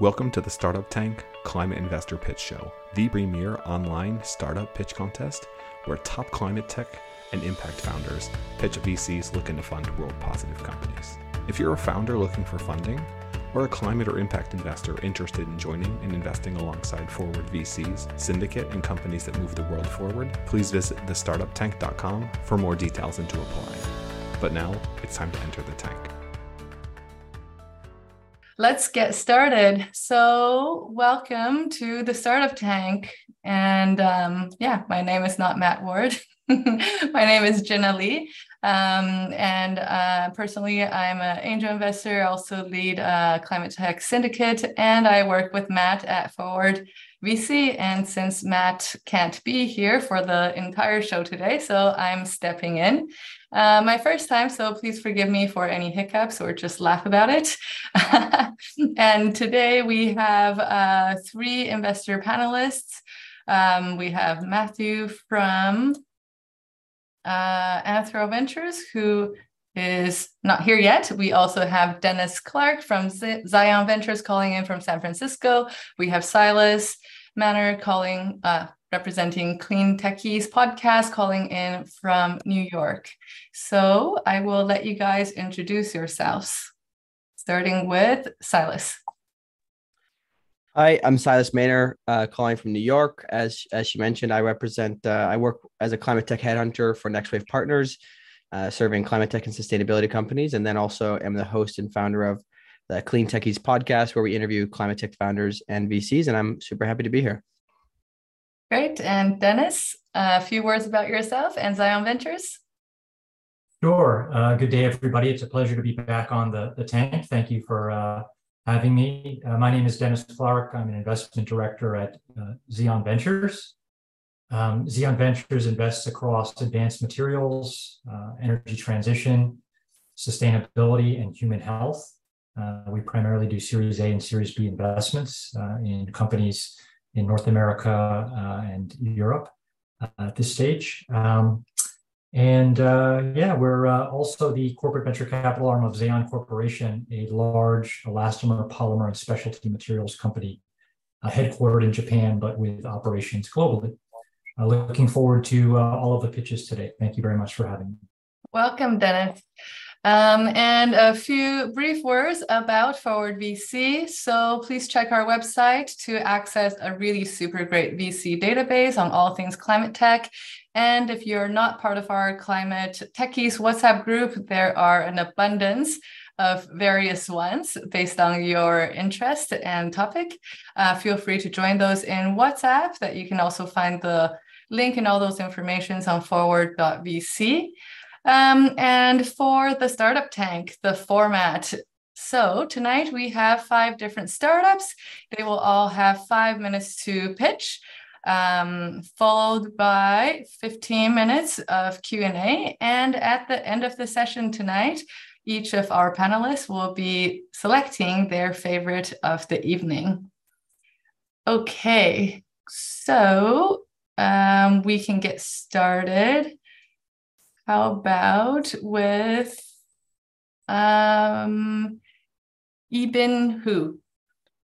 Welcome to the Startup Tank Climate Investor Pitch Show, the premier online startup pitch contest where top climate tech and impact founders pitch VCs looking to fund world positive companies. If you're a founder looking for funding, or a climate or impact investor interested in joining and investing alongside Forward VC's syndicate and companies that move the world forward, please visit thestartuptank.com for more details and to apply. But now it's time to enter the tank. Let's get started. So, welcome to the Startup Tank. And um, yeah, my name is not Matt Ward. my name is Jenna Lee. Um, and uh, personally, I'm an angel investor, I also lead a climate tech syndicate, and I work with Matt at Forward VC. And since Matt can't be here for the entire show today, so I'm stepping in. Uh, my first time, so please forgive me for any hiccups or just laugh about it. and today we have uh, three investor panelists. Um, we have Matthew from uh, Anthro Ventures, who is not here yet. We also have Dennis Clark from Zeon Ventures calling in from San Francisco. We have Silas Mahner calling, uh, representing Clean Techies podcast, calling in from New York. So I will let you guys introduce yourselves, starting with Silas. Hi, I'm Silas Mahner, uh, calling from New York. As as she mentioned, I represent. Uh, I work as a climate tech headhunter for Next Wave Partners, uh, serving climate tech and sustainability companies, and then also am the host and founder of the Clean Techies podcast, where we interview climate tech founders and VCs. And I'm super happy to be here. Great, and Dennis, a few words about yourself and Zeon Ventures. Sure. Uh, good day, everybody. It's a pleasure to be back on the, the tank. Thank you for uh, having me. Uh, my name is Dennis Clark. I'm an investment director at uh, Zeon Ventures. Um, Zeon Ventures invests across advanced materials, uh, energy transition, sustainability, and human health. Uh, we primarily do Series A and Series B investments uh, in companies in North America uh, and Europe at this stage. Um, and uh, yeah, we're uh, also the corporate venture capital arm of Zeon Corporation, a large elastomer, polymer, and specialty materials company uh, headquartered in Japan, but with operations globally. Uh, looking forward to uh, all of the pitches today. Thank you very much for having me. Welcome, Dennis. Um, and a few brief words about Forward VC. So please check our website to access a really super great VC database on all things climate tech. And if you're not part of our climate techies WhatsApp group, there are an abundance of various ones based on your interest and topic. Uh, feel free to join those in WhatsApp that you can also find the link and all those informations on forward.vc. Um, and for the startup tank, the format. So tonight we have five different startups. They will all have five minutes to pitch, um, followed by 15 minutes of Q&A. And at the end of the session tonight, each of our panelists will be selecting their favorite of the evening. Okay, so um, we can get started. How about with um, Ibin Hu?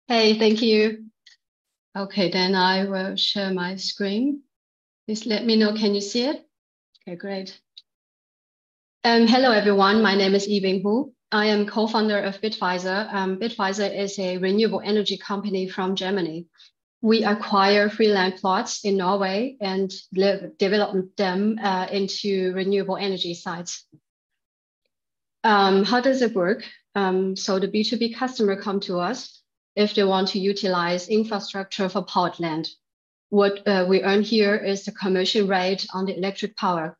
Hey, thank you. Okay, then I will share my screen. Please let me know, can you see it? Okay, great. Um, hello, everyone. My name is Yibing Hu. I am co-founder of Bitvisor. Um, is a renewable energy company from Germany we acquire free land plots in Norway and develop them uh, into renewable energy sites. Um, how does it work? Um, so the B2B customer come to us if they want to utilize infrastructure for powered land. What uh, we earn here is the commission rate on the electric power.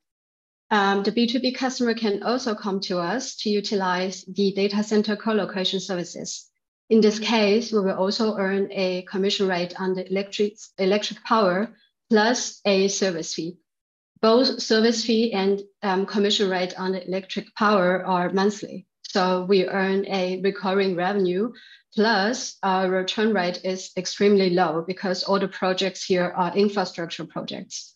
Um, the B2B customer can also come to us to utilize the data center co-location services. In this case, we will also earn a commission rate on the electric, electric power plus a service fee. Both service fee and um, commission rate on the electric power are monthly. So we earn a recurring revenue plus our return rate is extremely low because all the projects here are infrastructure projects.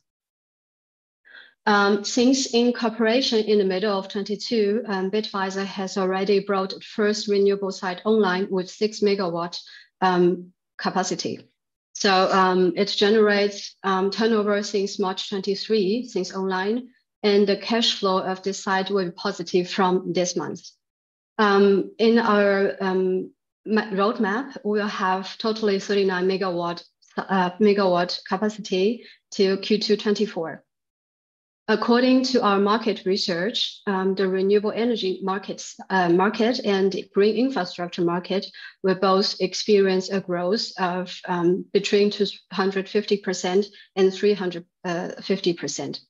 Um, since incorporation in the middle of 22, um, Bitvisor has already brought first renewable site online with six megawatt um, capacity. So um, it generates um, turnover since March 23, since online, and the cash flow of this site will be positive from this month. Um, in our um, roadmap, we will have totally 39 megawatt uh, megawatt capacity till Q2 24. According to our market research, um, the renewable energy markets, uh, market and green infrastructure market will both experience a growth of um, between 250% and 350%.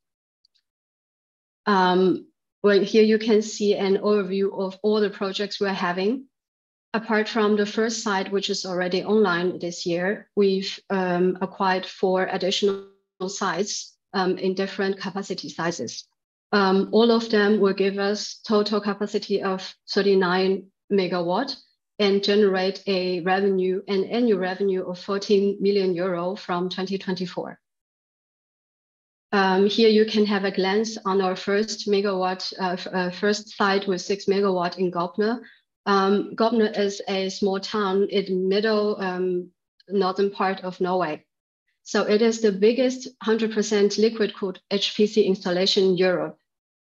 Um, well, here you can see an overview of all the projects we're having. Apart from the first site, which is already online this year, we've um, acquired four additional sites um, in different capacity sizes. Um, all of them will give us total capacity of 39 megawatt and generate a revenue, an annual revenue of 14 million euro from 2024. Um, here you can have a glance on our first megawatt, uh, uh, first site with six megawatt in Gopne. Um, is a small town in the middle um, northern part of Norway. So it is the biggest 100% liquid cooled HPC installation in Europe.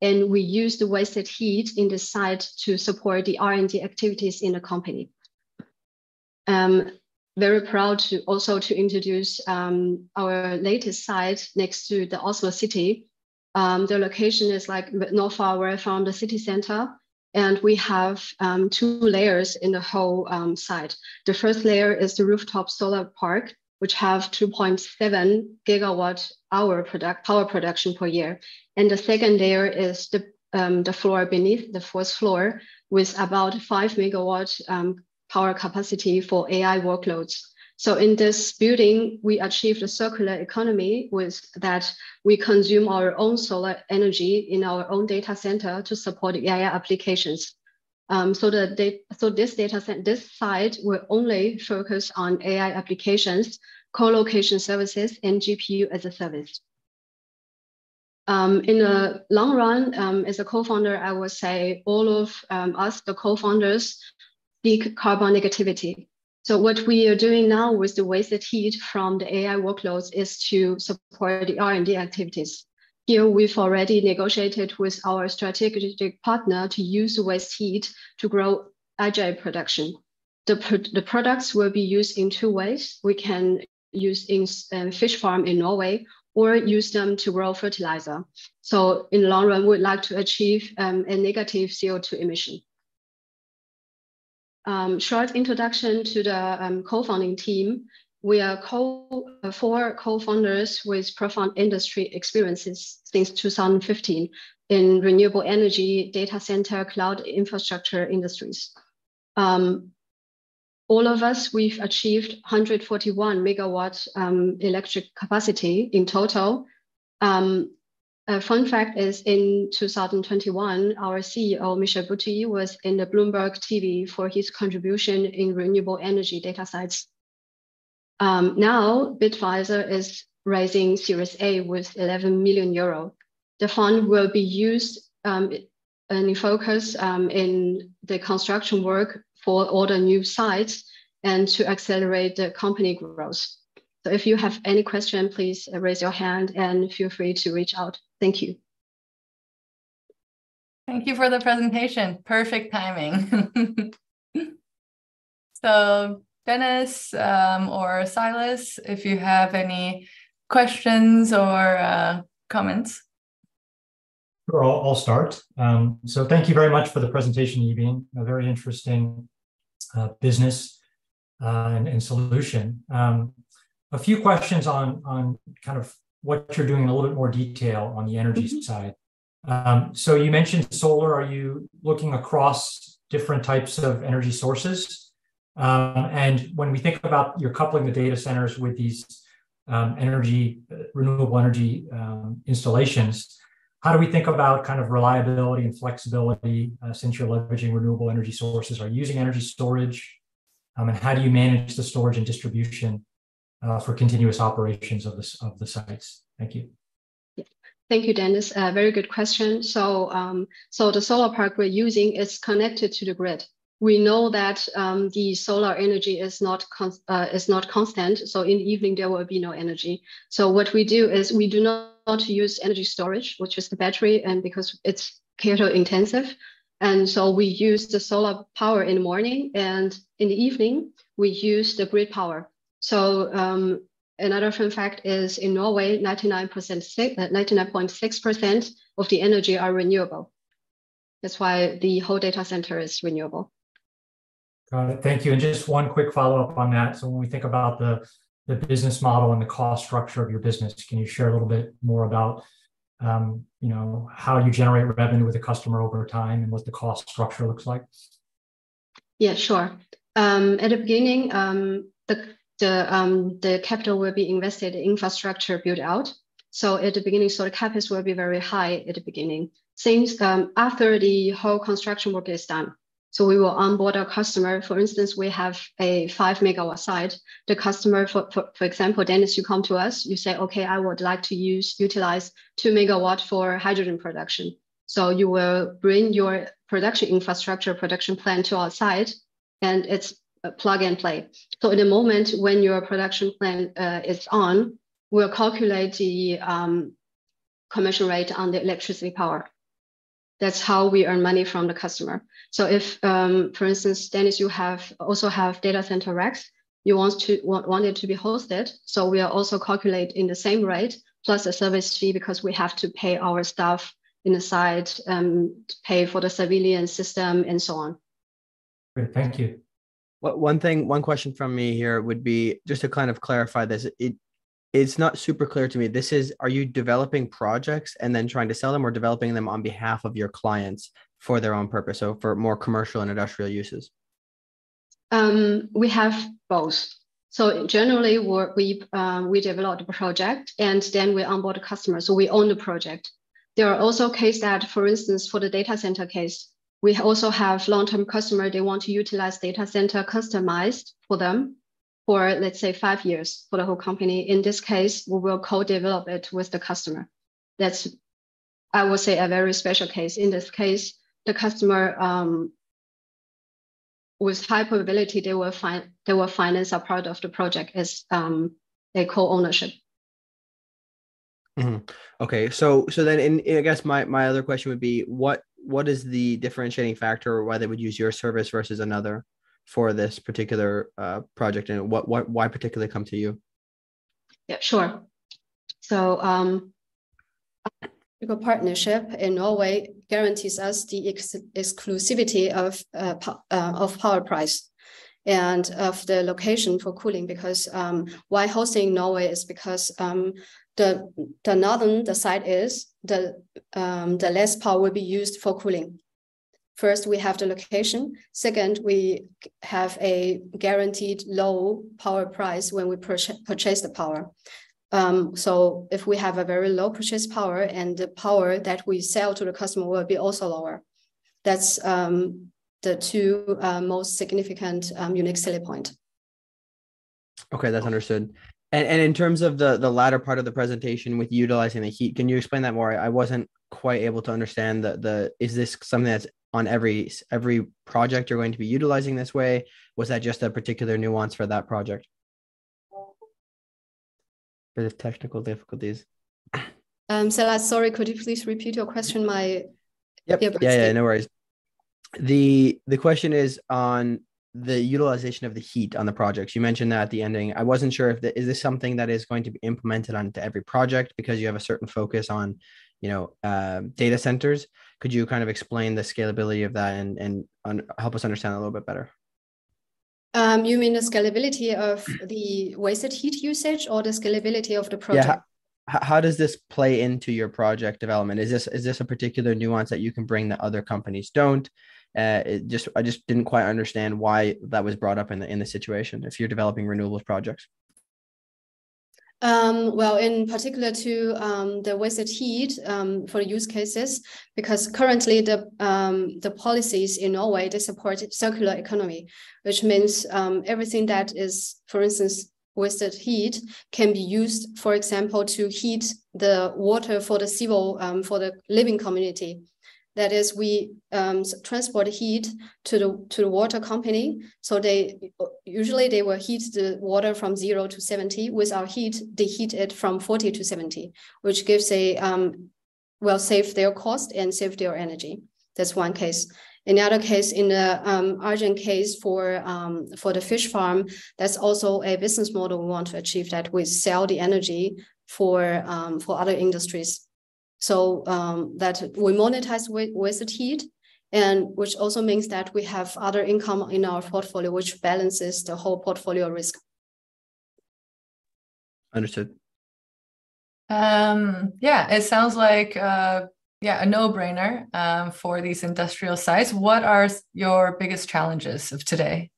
And we use the wasted heat in the site to support the R&D activities in the company. Um, very proud to also to introduce um, our latest site next to the Oslo city. Um, the location is like not far away from the city center. And we have um, two layers in the whole um, site. The first layer is the rooftop solar park, which have 2.7 gigawatt hour product, power production per year. And the second layer is the, um, the floor beneath the fourth floor with about five megawatt um, power capacity for AI workloads. So in this building, we achieved a circular economy with that we consume our own solar energy in our own data center to support AI applications. Um, so the so this data set, this site will only focus on AI applications, co-location services, and GPU as a service. Um, in the long run, um, as a co-founder, I would say all of um, us, the co-founders, seek carbon negativity. So what we are doing now with the wasted heat from the AI workloads is to support the R&D activities. Here, we've already negotiated with our strategic partner to use waste heat to grow agile production. The, the products will be used in two ways. We can use in um, fish farm in Norway or use them to grow fertilizer. So in the long run, we'd like to achieve um, a negative CO2 emission. Um, short introduction to the um, co-founding team we are co uh, four co-founders with profound industry experiences since 2015 in renewable energy, data center, cloud infrastructure industries. Um, all of us, we've achieved 141 megawatt um, electric capacity in total. Um, a fun fact is in 2021, our CEO, Michel Boutilly, was in the Bloomberg TV for his contribution in renewable energy data sites um, now, Bitvisor is raising Series A with 11 million euro. The fund will be used um, and focus um, in the construction work for all the new sites and to accelerate the company growth. So if you have any question, please raise your hand and feel free to reach out. Thank you. Thank you for the presentation. Perfect timing. so Dennis um, or Silas, if you have any questions or uh, comments. Sure, I'll, I'll start. Um, so thank you very much for the presentation, Yibin. A very interesting uh, business uh, and, and, solution. Um, a few questions on, on kind of what you're doing in a little bit more detail on the energy mm-hmm. side. Um, so you mentioned solar. Are you looking across different types of energy sources? Um, and when we think about you're coupling the data centers with these um, energy, uh, renewable energy um, installations, how do we think about kind of reliability and flexibility uh, since you're leveraging renewable energy sources? Are using energy storage? Um, and how do you manage the storage and distribution uh, for continuous operations of, this, of the sites? Thank you. Thank you, Dennis. Uh, very good question. So, um, so the solar park we're using is connected to the grid. We know that um, the solar energy is not uh, is not constant. So in the evening there will be no energy. So what we do is we do not use energy storage, which is the battery, and because it's capital intensive, and so we use the solar power in the morning, and in the evening we use the grid power. So um, another fun fact is in Norway, 99.6% 99 of the energy are renewable. That's why the whole data center is renewable. Got it. Thank you. And just one quick follow up on that. So when we think about the the business model and the cost structure of your business, can you share a little bit more about um, you know how you generate revenue with a customer over time and what the cost structure looks like? Yeah, sure. Um, at the beginning, um, the the um, the capital will be invested in infrastructure build out. So at the beginning, so the capex will be very high at the beginning. Since um, after the whole construction work is done, so we will onboard our customer. For instance, we have a five megawatt site. The customer, for, for, for example, Dennis, you come to us, you say, okay, I would like to use, utilize two megawatt for hydrogen production. So you will bring your production infrastructure, production plan to our site, and it's plug and play. So in the moment when your production plan uh, is on, we'll calculate the um, commission rate on the electricity power. That's how we earn money from the customer. So if, um, for instance, Dennis, you have also have data center racks, you want to want, want it to be hosted. So we are also calculate in the same rate plus a service fee because we have to pay our staff in the site, um, pay for the civilian system and so on. Great, thank you. Well, one thing, one question from me here would be just to kind of clarify this. It it's not super clear to me. This is are you developing projects and then trying to sell them or developing them on behalf of your clients for their own purpose? So for more commercial and industrial uses? Um, we have both. So generally we um, we develop the project and then we onboard the customer. So we own the project. There are also cases that, for instance, for the data center case, we also have long-term customer, they want to utilize data center customized for them for let's say five years for the whole company. In this case, we will co-develop it with the customer. That's, I would say, a very special case. In this case, the customer um, with high probability they will find they will finance a part of the project as um, a co-ownership. Mm-hmm. Okay, so so then in I guess my my other question would be what what is the differentiating factor or why they would use your service versus another? For this particular uh, project and what, what why particularly come to you? Yeah, sure. So um, partnership in Norway guarantees us the ex exclusivity of uh, uh, of power price and of the location for cooling because um, why hosting in Norway is because um, the the northern the site is the um, the less power will be used for cooling First, we have the location. Second, we have a guaranteed low power price when we purchase the power. Um, so if we have a very low purchase power and the power that we sell to the customer will be also lower. That's um, the two uh, most significant um, unique selling point. Okay, that's understood. And, and in terms of the the latter part of the presentation with utilizing the heat, can you explain that more? I wasn't quite able to understand the the is this something that's on every every project you're going to be utilizing this way? Was that just a particular nuance for that project? Bit of technical difficulties. Um, Sela, sorry, could you please repeat your question? My yep. yeah, yeah, no worries. The the question is on the utilization of the heat on the projects. You mentioned that at the ending. I wasn't sure if the, is this something that is going to be implemented onto every project because you have a certain focus on, you know, uh, data centers. Could you kind of explain the scalability of that and and un- help us understand a little bit better? Um, you mean the scalability of the wasted heat usage or the scalability of the project? Yeah. How, how does this play into your project development? Is this is this a particular nuance that you can bring that other companies don't? Uh, it just I just didn't quite understand why that was brought up in the in the situation if you're developing renewables projects. Um, well, in particular to um, the wasted heat um, for use cases, because currently the um, the policies in Norway they support circular economy, which means um, everything that is, for instance, wasted heat can be used, for example, to heat the water for the civil um, for the living community. That is, we um, transport heat to the to the water company. So they usually they will heat the water from zero to seventy. With our heat, they heat it from forty to seventy, which gives a um, will save their cost and save their energy. That's one case. In the other case, in the um, Argent case for um, for the fish farm, that's also a business model we want to achieve that we sell the energy for um, for other industries. So um, that we monetize with, with heat, and which also means that we have other income in our portfolio, which balances the whole portfolio risk. Understood. Um, yeah, it sounds like uh, yeah a no-brainer um, for these industrial sites. What are your biggest challenges of today?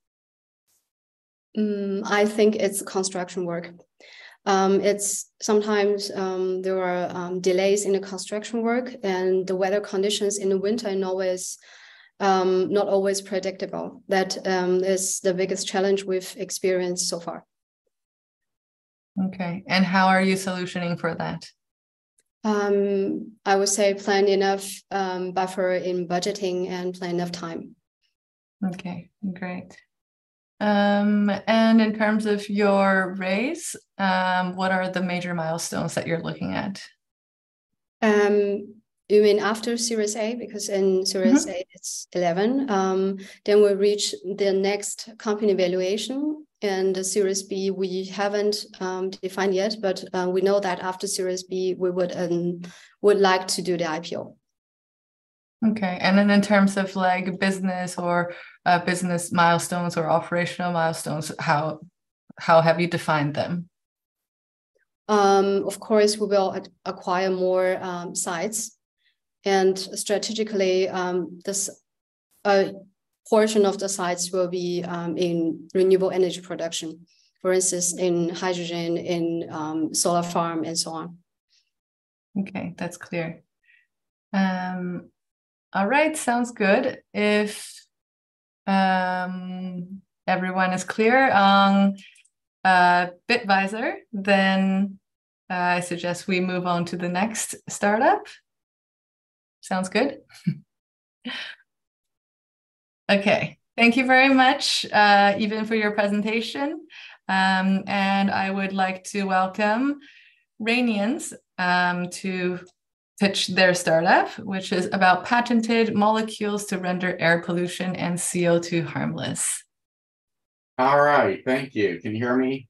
Mm, I think it's construction work. Um, it's sometimes um, there are um, delays in the construction work and the weather conditions in the winter in Norway is um, not always predictable. That um, is the biggest challenge we've experienced so far. Okay, and how are you solutioning for that? Um, I would say plan enough buffer in budgeting and plan enough time. Okay, great. Um, and in terms of your raise, um, what are the major milestones that you're looking at? Um, you mean after Series A? Because in Series mm-hmm. A it's 11. Um, then we reach the next company valuation. And the Series B we haven't um, defined yet, but uh, we know that after Series B we would um, would like to do the IPO. Okay, and then in terms of like business or uh, business milestones or operational milestones, how how have you defined them? Um, of course, we will acquire more um, sites, and strategically, um, this a portion of the sites will be um, in renewable energy production, for instance, in hydrogen, in um, solar farm, and so on. Okay, that's clear. Um, all right, sounds good. If um, everyone is clear on uh, Bitvisor, then uh, I suggest we move on to the next startup. Sounds good? okay, thank you very much, uh, even for your presentation. Um, and I would like to welcome Rainions um, to pitch their startup, which is about patented molecules to render air pollution and CO2 harmless. All right, thank you. Can you hear me?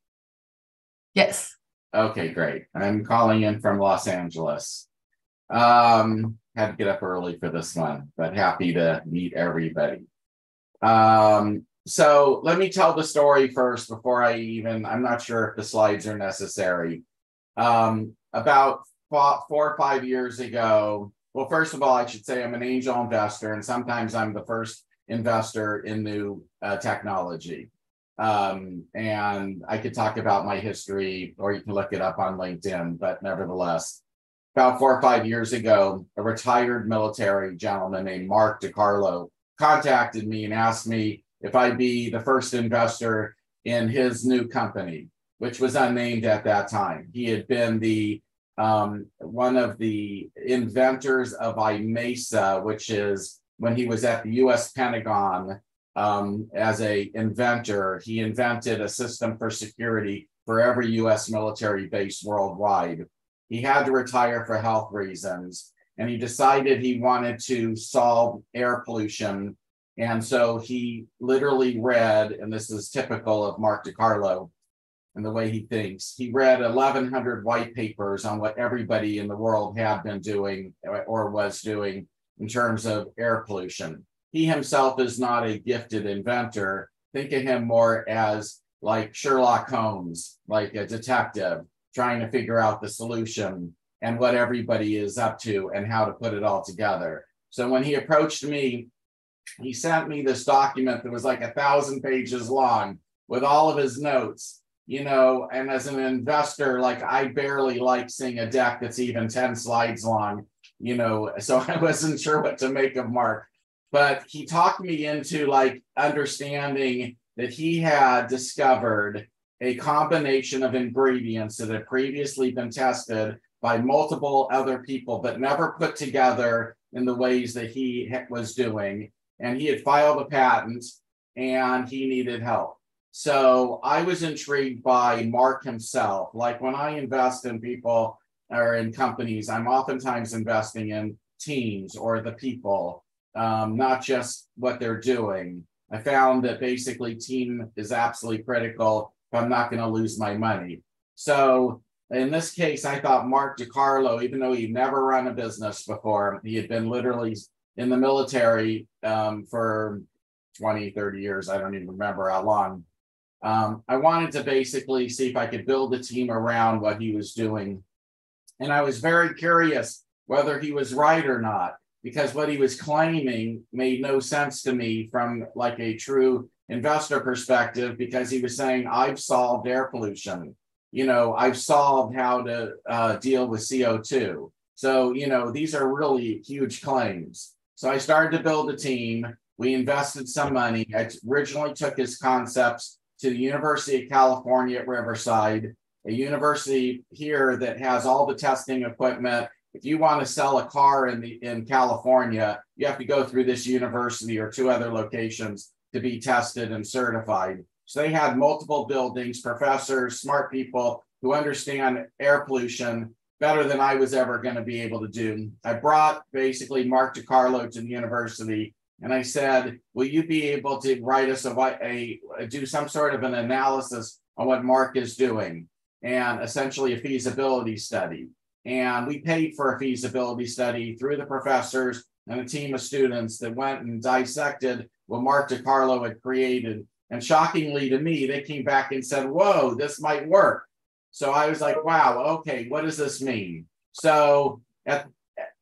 Yes. Okay, great. I'm calling in from Los Angeles. Um, had to get up early for this one, but happy to meet everybody. Um, so let me tell the story first before I even, I'm not sure if the slides are necessary. Um, about four or five years ago. Well, first of all, I should say I'm an angel investor, and sometimes I'm the first investor in new uh, technology. Um, and I could talk about my history, or you can look it up on LinkedIn. But nevertheless, about four or five years ago, a retired military gentleman named Mark DiCarlo contacted me and asked me if I'd be the first investor in his new company, which was unnamed at that time. He had been the um, one of the inventors of IMESA, which is when he was at the U.S. Pentagon um, as a inventor, he invented a system for security for every U.S. military base worldwide. He had to retire for health reasons, and he decided he wanted to solve air pollution. And so he literally read, and this is typical of Mark DiCarlo, and the way he thinks. He read 1,100 white papers on what everybody in the world had been doing or was doing in terms of air pollution. He himself is not a gifted inventor. Think of him more as like Sherlock Holmes, like a detective trying to figure out the solution and what everybody is up to and how to put it all together. So when he approached me, he sent me this document that was like a thousand pages long with all of his notes you know, and as an investor, like I barely like seeing a deck that's even 10 slides long, you know, so I wasn't sure what to make of Mark. But he talked me into like understanding that he had discovered a combination of ingredients that had previously been tested by multiple other people, but never put together in the ways that he was doing. And he had filed a patent and he needed help. So I was intrigued by Mark himself. Like when I invest in people or in companies, I'm oftentimes investing in teams or the people, um, not just what they're doing. I found that basically team is absolutely critical if I'm not going to lose my money. So in this case, I thought Mark DiCarlo, even though he'd never run a business before, he had been literally in the military um, for 20, 30 years. I don't even remember how long. Um, I wanted to basically see if I could build a team around what he was doing. And I was very curious whether he was right or not, because what he was claiming made no sense to me from like a true investor perspective, because he was saying, I've solved air pollution you know, I've solved how to uh, deal with CO2. So, you know, these are really huge claims. So I started to build a team. We invested some money. I originally took his concepts to the University of California at Riverside, a university here that has all the testing equipment. If you want to sell a car in the in California, you have to go through this university or two other locations to be tested and certified. So they had multiple buildings, professors, smart people who understand air pollution better than I was ever going to be able to do. I brought basically Mark DiCarlo to the university and I said, will you be able to write us a, a, a do some sort of an analysis on what Mark is doing and essentially a feasibility study. And we paid for a feasibility study through the professors and a team of students that went and dissected what Mark DiCarlo had created and shockingly to me, they came back and said, Whoa, this might work. So I was like, Wow, okay, what does this mean? So at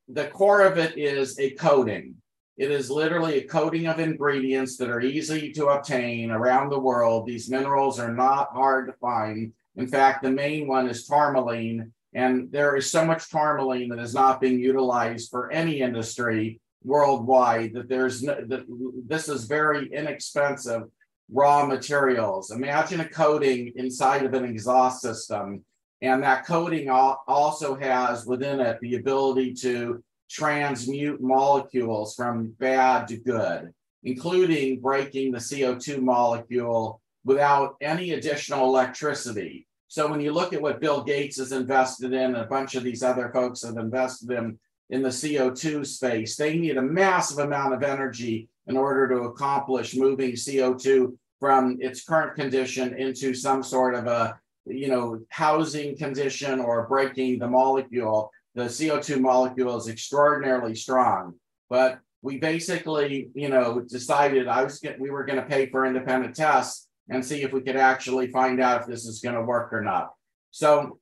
the core of it is a coating. It is literally a coating of ingredients that are easy to obtain around the world. These minerals are not hard to find. In fact, the main one is tourmaline, and there is so much tourmaline that is not being utilized for any industry worldwide that there's no, that this is very inexpensive raw materials. Imagine a coating inside of an exhaust system, and that coating also has within it the ability to transmute molecules from bad to good, including breaking the CO2 molecule without any additional electricity. So when you look at what Bill Gates has invested in, and a bunch of these other folks have invested in in the CO2 space, they need a massive amount of energy in order to accomplish moving CO2 from its current condition into some sort of a you know housing condition or breaking the molecule the co2 molecule is extraordinarily strong but we basically you know decided i was get, we were going to pay for independent tests and see if we could actually find out if this is going to work or not so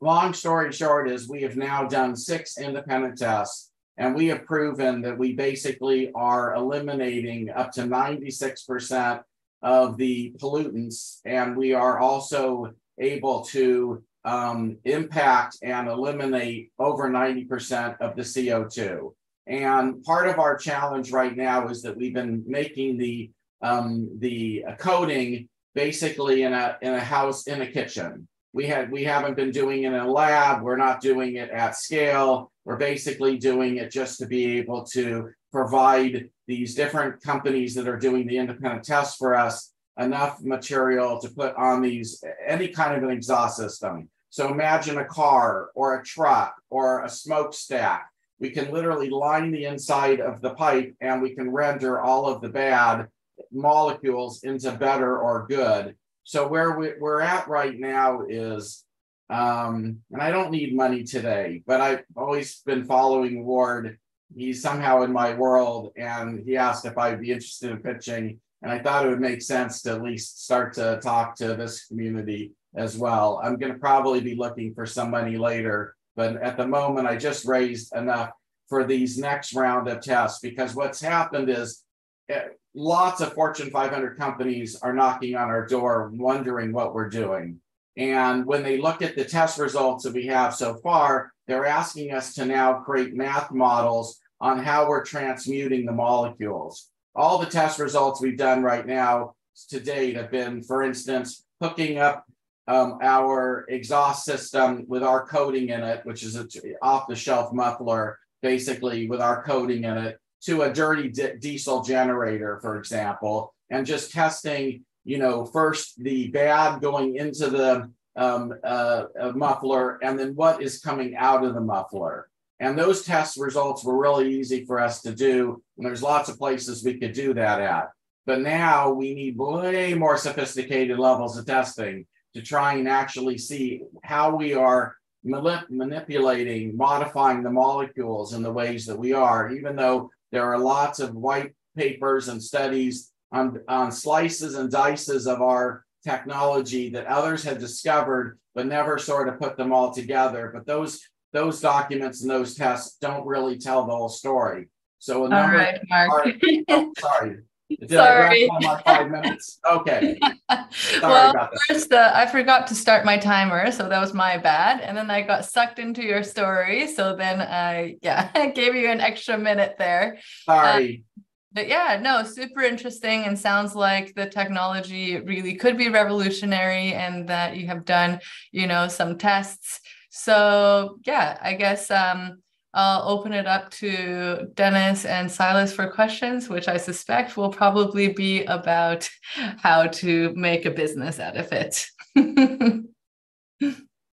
long story short is we have now done six independent tests and we have proven that we basically are eliminating up to 96% of the pollutants. And we are also able to um, impact and eliminate over 90% of the CO2. And part of our challenge right now is that we've been making the um, the coating basically in a in a house in a kitchen. We had we haven't been doing it in a lab. We're not doing it at scale. We're basically doing it just to be able to provide these different companies that are doing the independent tests for us enough material to put on these any kind of an exhaust system. So imagine a car or a truck or a smokestack. We can literally line the inside of the pipe and we can render all of the bad molecules into better or good. So where we, we're at right now is um, and I don't need money today, but I've always been following Ward. He's somehow in my world, and he asked if I'd be interested in pitching. And I thought it would make sense to at least start to talk to this community as well. I'm going to probably be looking for some money later, but at the moment, I just raised enough for these next round of tests because what's happened is eh, lots of Fortune 500 companies are knocking on our door wondering what we're doing. And when they look at the test results that we have so far, they're asking us to now create math models on how we're transmuting the molecules. All the test results we've done right now to date have been, for instance, hooking up um, our exhaust system with our coating in it, which is an off the shelf muffler, basically with our coating in it to a dirty di- diesel generator, for example, and just testing, you know, first the bad going into the um, uh, muffler and then what is coming out of the muffler. And those test results were really easy for us to do. And there's lots of places we could do that at. But now we need way more sophisticated levels of testing to try and actually see how we are manip- manipulating, modifying the molecules in the ways that we are, even though there are lots of white papers and studies on, on slices and dices of our technology that others had discovered, but never sort of put them all together. But those those documents and those tests don't really tell the whole story. So a number All right, Mark. are, oh, sorry. Did Sorry. I wrap on my five minutes? Okay. Sorry well, first, uh, I forgot to start my timer, so that was my bad. And then I got sucked into your story, so then I, yeah, I gave you an extra minute there. Sorry. But yeah, no, super interesting, and sounds like the technology really could be revolutionary, and that you have done, you know, some tests. So yeah, I guess um, I'll open it up to Dennis and Silas for questions, which I suspect will probably be about how to make a business out of it.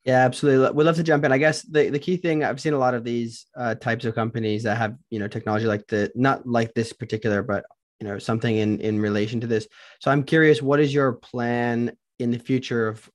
Yeah, absolutely. We'd love to jump in. I guess the, the key thing I've seen a lot of these uh, types of companies that have you know technology like the not like this particular, but you know something in in relation to this. So I'm curious, what is your plan in the future of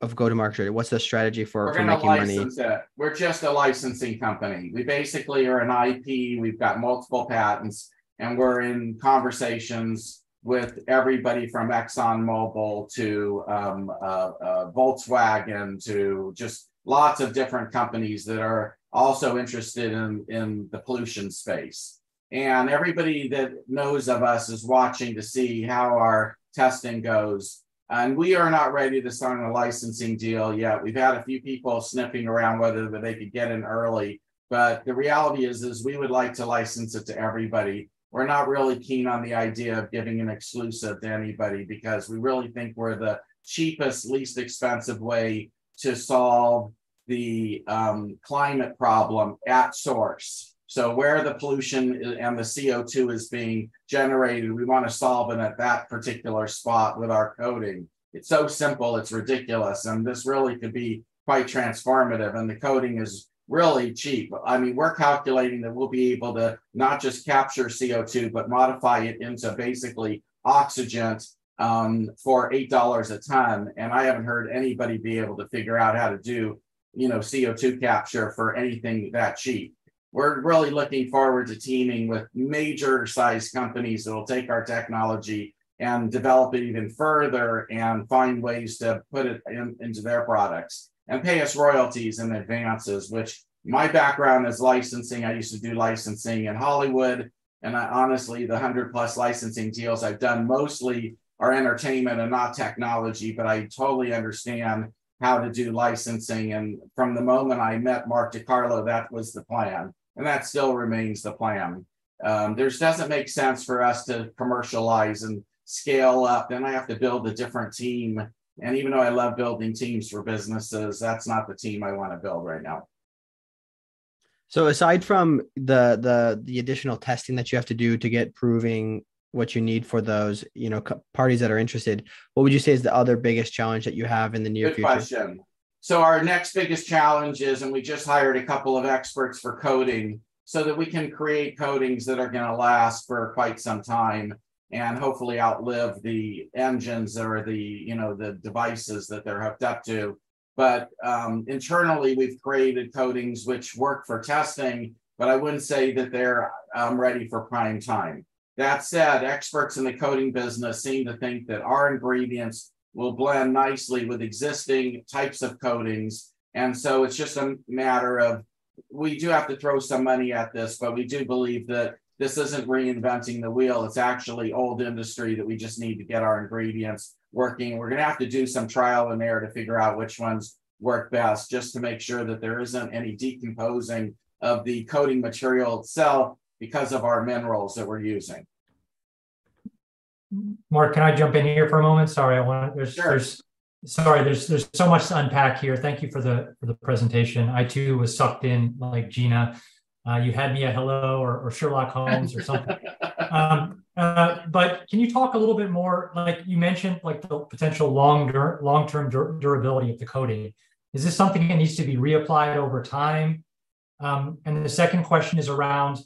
of go to market? What's the strategy for, We're for making money? it. We're just a licensing company. We basically are an IP. We've got multiple patents, and we're in conversations with everybody from ExxonMobil to um, uh, uh, Volkswagen to just lots of different companies that are also interested in, in the pollution space. And everybody that knows of us is watching to see how our testing goes. And we are not ready to sign a licensing deal yet. We've had a few people sniffing around whether they could get in early. But the reality is, is we would like to license it to everybody we're not really keen on the idea of giving an exclusive to anybody because we really think we're the cheapest, least expensive way to solve the um, climate problem at source. So where the pollution and the CO2 is being generated, we want to solve it at that particular spot with our coating. It's so simple, it's ridiculous. And this really could be quite transformative. And the coating is really cheap. I mean, we're calculating that we'll be able to not just capture CO2, but modify it into basically oxygen um, for $8 a ton. And I haven't heard anybody be able to figure out how to do, you know, CO2 capture for anything that cheap. We're really looking forward to teaming with major size companies that will take our technology and develop it even further and find ways to put it in, into their products and pay us royalties and advances, which my background is licensing. I used to do licensing in Hollywood. And I, honestly, the 100 plus licensing deals I've done mostly are entertainment and not technology, but I totally understand how to do licensing. And from the moment I met Mark DiCarlo, that was the plan. And that still remains the plan. Um, there doesn't make sense for us to commercialize and scale up. Then I have to build a different team and even though I love building teams for businesses, that's not the team I want to build right now. So aside from the the the additional testing that you have to do to get proving what you need for those, you know, parties that are interested, what would you say is the other biggest challenge that you have in the near Good future? question. So our next biggest challenge is, and we just hired a couple of experts for coating so that we can create coatings that are going to last for quite some time and hopefully outlive the engines or the you know the devices that they're hooked up to. But um, internally we've created coatings which work for testing but i wouldn't say that they're um, ready for prime time. That said experts in the coating business seem to think that our ingredients will blend nicely with existing types of coatings and so it's just a matter of we do have to throw some money at this but we do believe that this isn't reinventing the wheel. It's actually old industry that we just need to get our ingredients working. We're going to have to do some trial and error to figure out which ones work best, just to make sure that there isn't any decomposing of the coating material itself because of our minerals that we're using. Mark, can I jump in here for a moment? Sorry, I want there's Sure. there's sorry, there's there's so much to unpack here. Thank you for the for the presentation. I too was sucked in like Gina Uh, you had me at hello or, or Sherlock Holmes or something. um, uh, but can you talk a little bit more? Like you mentioned, like the potential long dur- long term dur- durability of the coating. Is this something that needs to be reapplied over time? Um, and the second question is around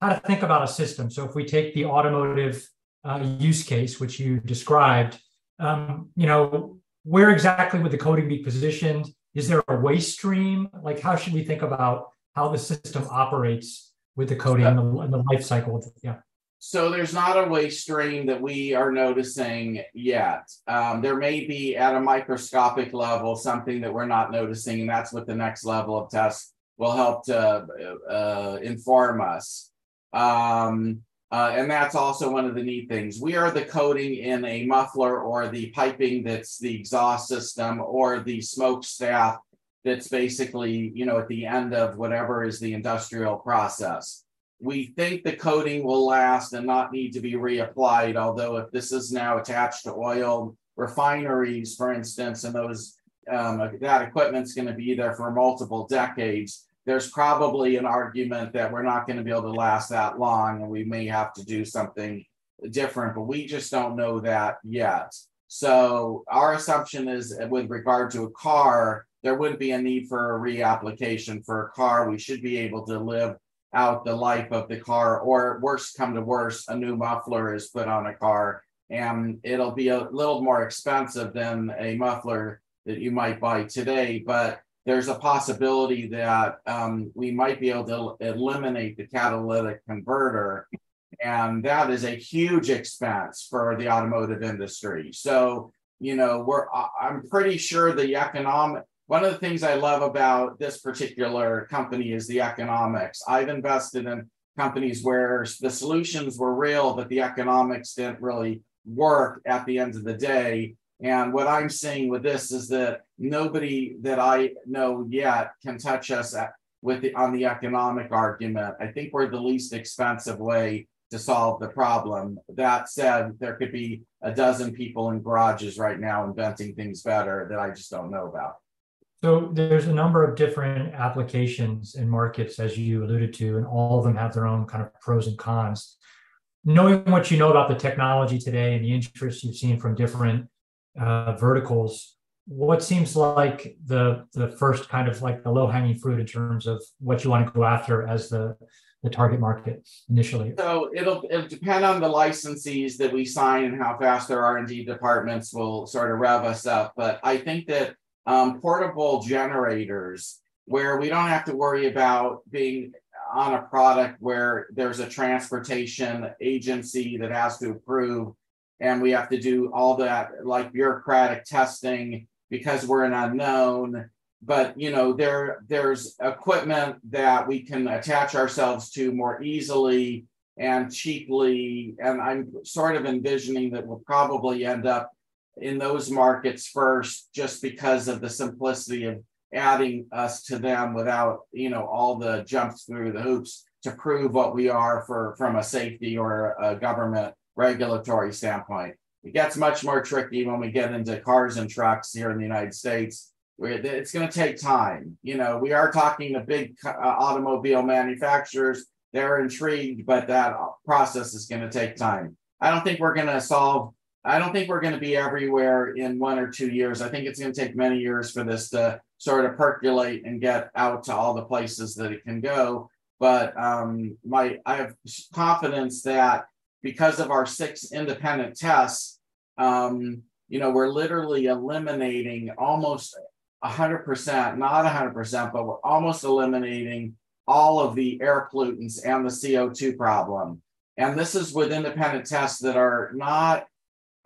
how to think about a system. So if we take the automotive uh, use case, which you described, um, you know, where exactly would the coating be positioned? Is there a waste stream? Like, how should we think about how the system operates with the coating and the, and the life cycle? Yeah. So there's not a waste stream that we are noticing yet. Um, there may be at a microscopic level something that we're not noticing, and that's what the next level of test will help to uh, inform us. Um, uh, and that's also one of the neat things. We are the coating in a muffler or the piping that's the exhaust system or the smoke smokestack that's basically, you know, at the end of whatever is the industrial process. We think the coating will last and not need to be reapplied, although if this is now attached to oil refineries, for instance, and those um, that equipment's going to be there for multiple decades, there's probably an argument that we're not going to be able to last that long and we may have to do something different, but we just don't know that yet. So our assumption is with regard to a car, there wouldn't be a need for a reapplication for a car. We should be able to live out the life of the car, or worst come to worst, a new muffler is put on a car and it'll be a little more expensive than a muffler that you might buy today. But there's a possibility that um, we might be able to eliminate the catalytic converter. And that is a huge expense for the automotive industry. So, you know, we're, I'm pretty sure the economic, one of the things I love about this particular company is the economics. I've invested in companies where the solutions were real, but the economics didn't really work at the end of the day. And what I'm seeing with this is that nobody that I know yet can touch us at, with the, on the economic argument. I think we're the least expensive way to solve the problem. That said, there could be a dozen people in garages right now inventing things better that I just don't know about. So there's a number of different applications and markets, as you alluded to, and all of them have their own kind of pros and cons. Knowing what you know about the technology today and the interest you've seen from different uh, verticals, what seems like the the first kind of like the low hanging fruit in terms of what you want to go after as the the target market initially? So it'll it'll depend on the licensees that we sign and how fast their R and D departments will sort of rev us up. But I think that um, portable generators, where we don't have to worry about being on a product where there's a transportation agency that has to approve and we have to do all that like bureaucratic testing because we're an unknown but you know there there's equipment that we can attach ourselves to more easily and cheaply and i'm sort of envisioning that we'll probably end up in those markets first just because of the simplicity of adding us to them without you know all the jumps through the hoops to prove what we are for from a safety or a government regulatory standpoint. It gets much more tricky when we get into cars and trucks here in the United States. It's going to take time. You know, we are talking to big uh, automobile manufacturers. They're intrigued, but that process is going to take time. I don't think we're going to solve. I don't think we're going to be everywhere in one or two years. I think it's going to take many years for this to sort of percolate and get out to all the places that it can go. But um, my, I have confidence that because of our six independent tests, um, you know, we're literally eliminating almost 100%, not 100%, but we're almost eliminating all of the air pollutants and the CO2 problem. And this is with independent tests that are not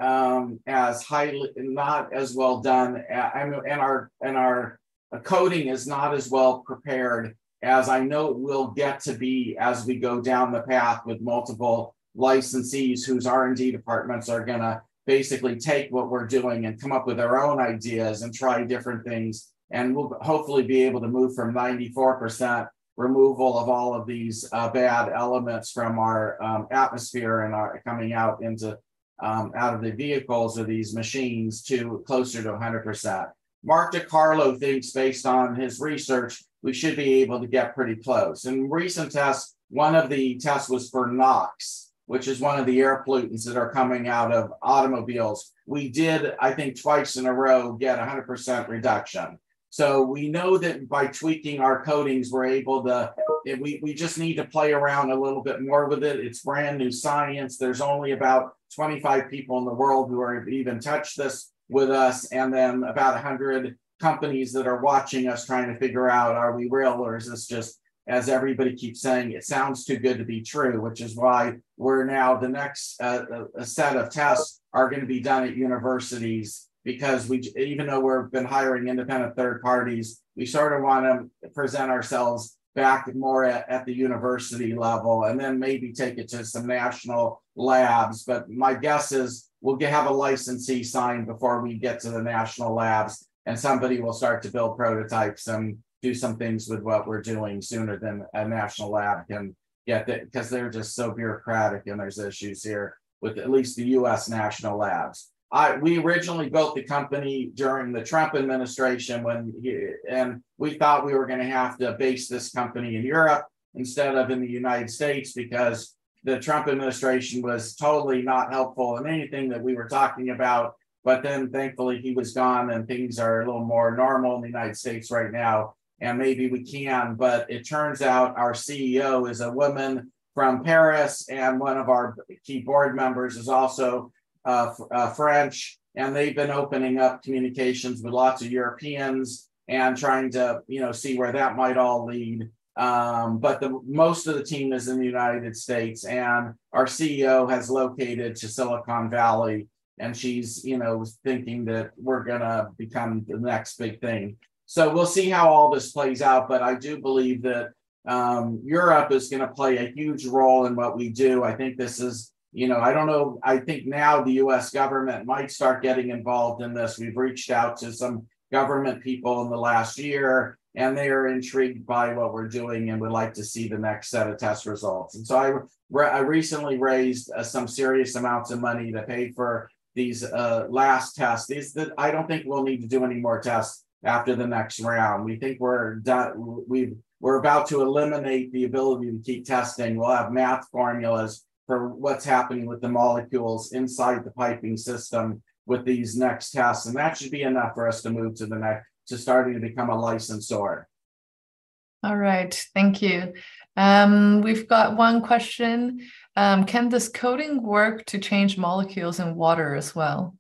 um, as highly, not as well done, and, and our and our coating is not as well prepared as I know it will get to be as we go down the path with multiple licensees whose R&D departments are going to basically take what we're doing and come up with their own ideas and try different things and we'll hopefully be able to move from 94% removal of all of these uh, bad elements from our um, atmosphere and are coming out into um, out of the vehicles of these machines to closer to 100%. Mark DiCarlo thinks, based on his research, we should be able to get pretty close. In recent tests, one of the tests was for NOx, which is one of the air pollutants that are coming out of automobiles. We did, I think, twice in a row get 100% reduction. So we know that by tweaking our coatings, we're able to, eh, we, we just need to play around a little bit more with it. It's brand new science. There's only about 25 people in the world who have even touched this with us, and then about 100 companies that are watching us trying to figure out are we real or is this just as everybody keeps saying, it sounds too good to be true, which is why we're now the next uh, a set of tests are going to be done at universities because we, even though we've been hiring independent third parties, we sort of want to present ourselves back more at, at the university level and then maybe take it to some national labs. But my guess is we'll get, have a licensee signed before we get to the national labs and somebody will start to build prototypes and do some things with what we're doing sooner than a national lab can get that because they're just so bureaucratic and there's issues here with at least the US national labs. I we originally built the company during the Trump administration when he, and we thought we were going to have to base this company in Europe instead of in the United States because the Trump administration was totally not helpful in anything that we were talking about. But then thankfully he was gone and things are a little more normal in the United States right now and maybe we can. But it turns out our CEO is a woman from Paris, and one of our key board members is also uh, uh, French. And they've been opening up communications with lots of Europeans and trying to, you know, see where that might all lead. Um, but the most of the team is in the United States, and our CEO has located to Silicon Valley, and she's, you know, thinking that we're gonna become the next big thing. So we'll see how all this plays out. But I do believe that um, Europe is going to play a huge role in what we do. I think this is, you know, I don't know. I think now the US government might start getting involved in this. We've reached out to some government people in the last year, and they are intrigued by what we're doing and would like to see the next set of test results. And so I, I recently raised uh, some serious amounts of money to pay for these uh, last tests. These that I don't think we'll need to do any more tests after the next round. We think we're done. We we're about to eliminate the ability to keep testing. We'll have math formulas for what's happening with the molecules inside the piping system with these next tests, and that should be enough for us to move to the next to starting to become a licensor. All right, thank you. Um, we've got one question. Um, can this coating work to change molecules in water as well?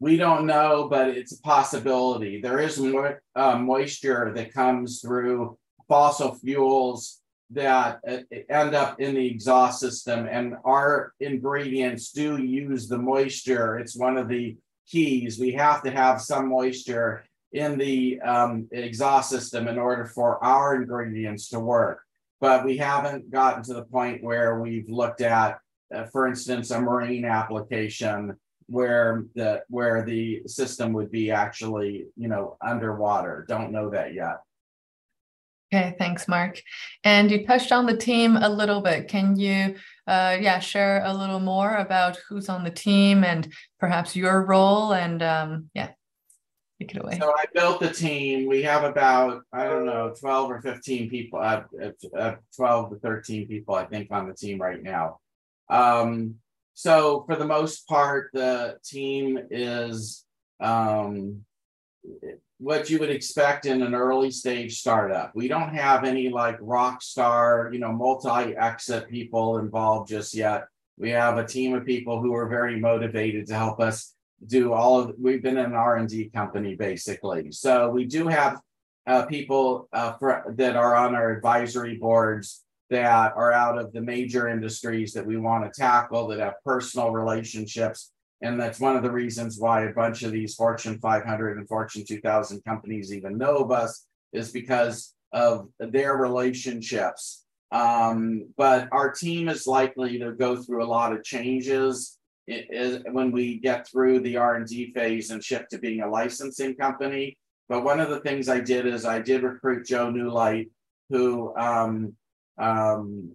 We don't know, but it's a possibility. There is more uh, moisture that comes through fossil fuels that uh, end up in the exhaust system, and our ingredients do use the moisture. It's one of the keys. We have to have some moisture in the um, exhaust system in order for our ingredients to work. But we haven't gotten to the point where we've looked at, uh, for instance, a marine application where the where the system would be actually you know underwater. Don't know that yet. Okay thanks mark. And you touched on the team a little bit. Can you uh, yeah share a little more about who's on the team and perhaps your role and um, yeah take it away. So i built the team. We have about i don't know 12 or 15 people uh, uh, 12 to 13 people i think on the team right now. Um, so for the most part, the team is um, what you would expect in an early stage startup. We don't have any like rock star, you know, multi-exit people involved just yet. We have a team of people who are very motivated to help us do all of. We've been an R and D company basically, so we do have uh, people uh, for, that are on our advisory boards that are out of the major industries that we want to tackle that have personal relationships. And that's one of the reasons why a bunch of these Fortune 500 and Fortune 2000 companies even know of us is because of their relationships. Um, but our team is likely to go through a lot of changes when we get through the R&D phase and shift to being a licensing company. But one of the things I did is I did recruit Joe Newlight, who um, um,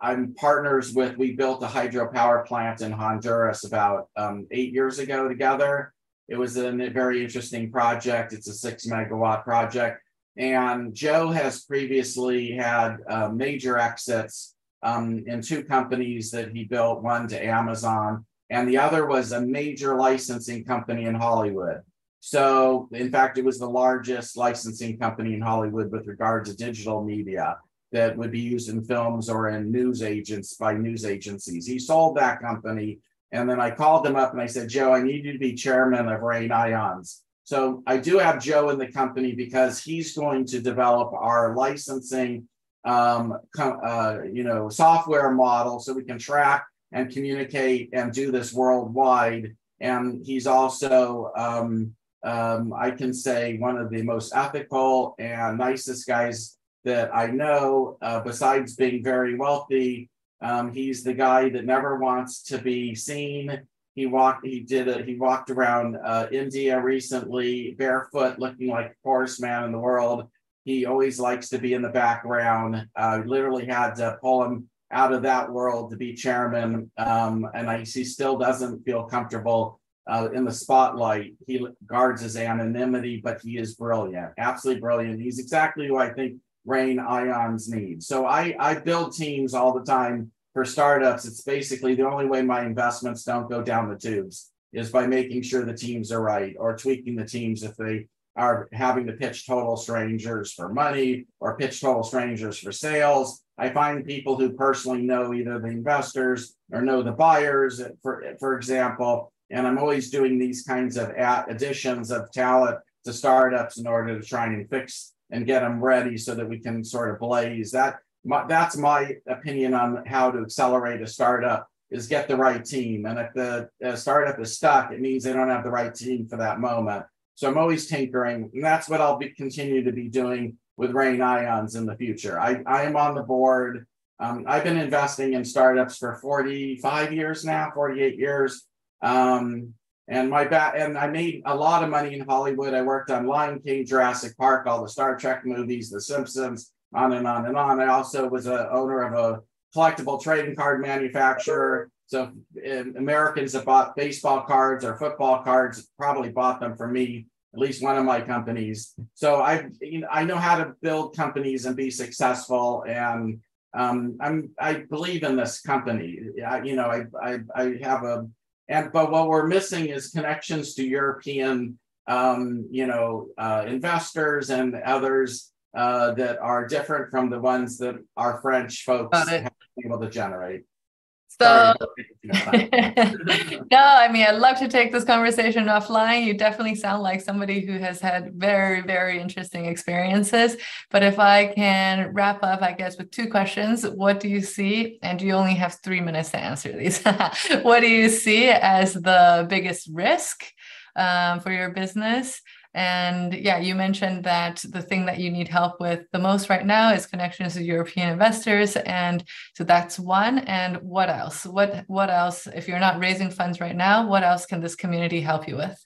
I'm partners with, we built a hydropower plant in Honduras about um, eight years ago together. It was a very interesting project. It's a six megawatt project. and Joe has previously had uh, major exits um, in two companies that he built, one to Amazon, and the other was a major licensing company in Hollywood. So, in fact, it was the largest licensing company in Hollywood with regard to digital media that would be used in films or in news agents by news agencies. He sold that company. And then I called him up and I said, Joe, I need you to be chairman of Rainions. So I do have Joe in the company because he's going to develop our licensing, um, uh, you know, software model so we can track and communicate and do this worldwide. And he's also, um, um, I can say, one of the most ethical and nicest guys that I know. Uh, besides being very wealthy, um, he's the guy that never wants to be seen he walked. He did it. He walked around uh, India recently, barefoot, looking like the poorest man in the world. He always likes to be in the background. Uh, literally had to pull him out of that world to be chairman, um, and I, he still doesn't feel comfortable uh, in the spotlight. He guards his anonymity, but he is brilliant, absolutely brilliant. He's exactly who I think Rainions need. So I I build teams all the time for startups, it's basically the only way my investments don't go down the tubes is by making sure the teams are right or tweaking the teams if they are having to pitch total strangers for money or pitch total strangers for sales. I find people who personally know either the investors or know the buyers, for, for example. And I'm always doing these kinds of additions of talent to startups in order to try and fix and get them ready so that we can sort of blaze. That my, that's my opinion on how to accelerate a startup is get the right team. And if the startup is stuck, it means they don't have the right team for that moment. So I'm always tinkering, and that's what I'll be continue to be doing with Rainions in the future. I, I am on the board. Um, I've been investing in startups for 45 years now, 48 years. Um, and my bat and I made a lot of money in Hollywood. I worked on Lion King, Jurassic Park, all the Star Trek movies, The Simpsons, on and on and on. I also was a owner of a collectible trading card manufacturer. So Americans that bought baseball cards or football cards probably bought them for me, at least one of my companies. So I, you know, I know how to build companies and be successful. And um, I'm, I believe in this company. I, you know, I, I, I have a, and but what we're missing is connections to European, um, you know, uh, investors and others uh, that are different from the ones that our French folks have been able to generate. So, no, I mean, I'd love to take this conversation offline. You definitely sound like somebody who has had very, very interesting experiences. But if I can wrap up, I guess, with two questions What do you see? And you only have three minutes to answer these. what do you see as the biggest risk um, for your business? And yeah, you mentioned that the thing that you need help with the most right now is connections with European investors. And so that's one. And what else? What what else? If you're not raising funds right now, what else can this community help you with?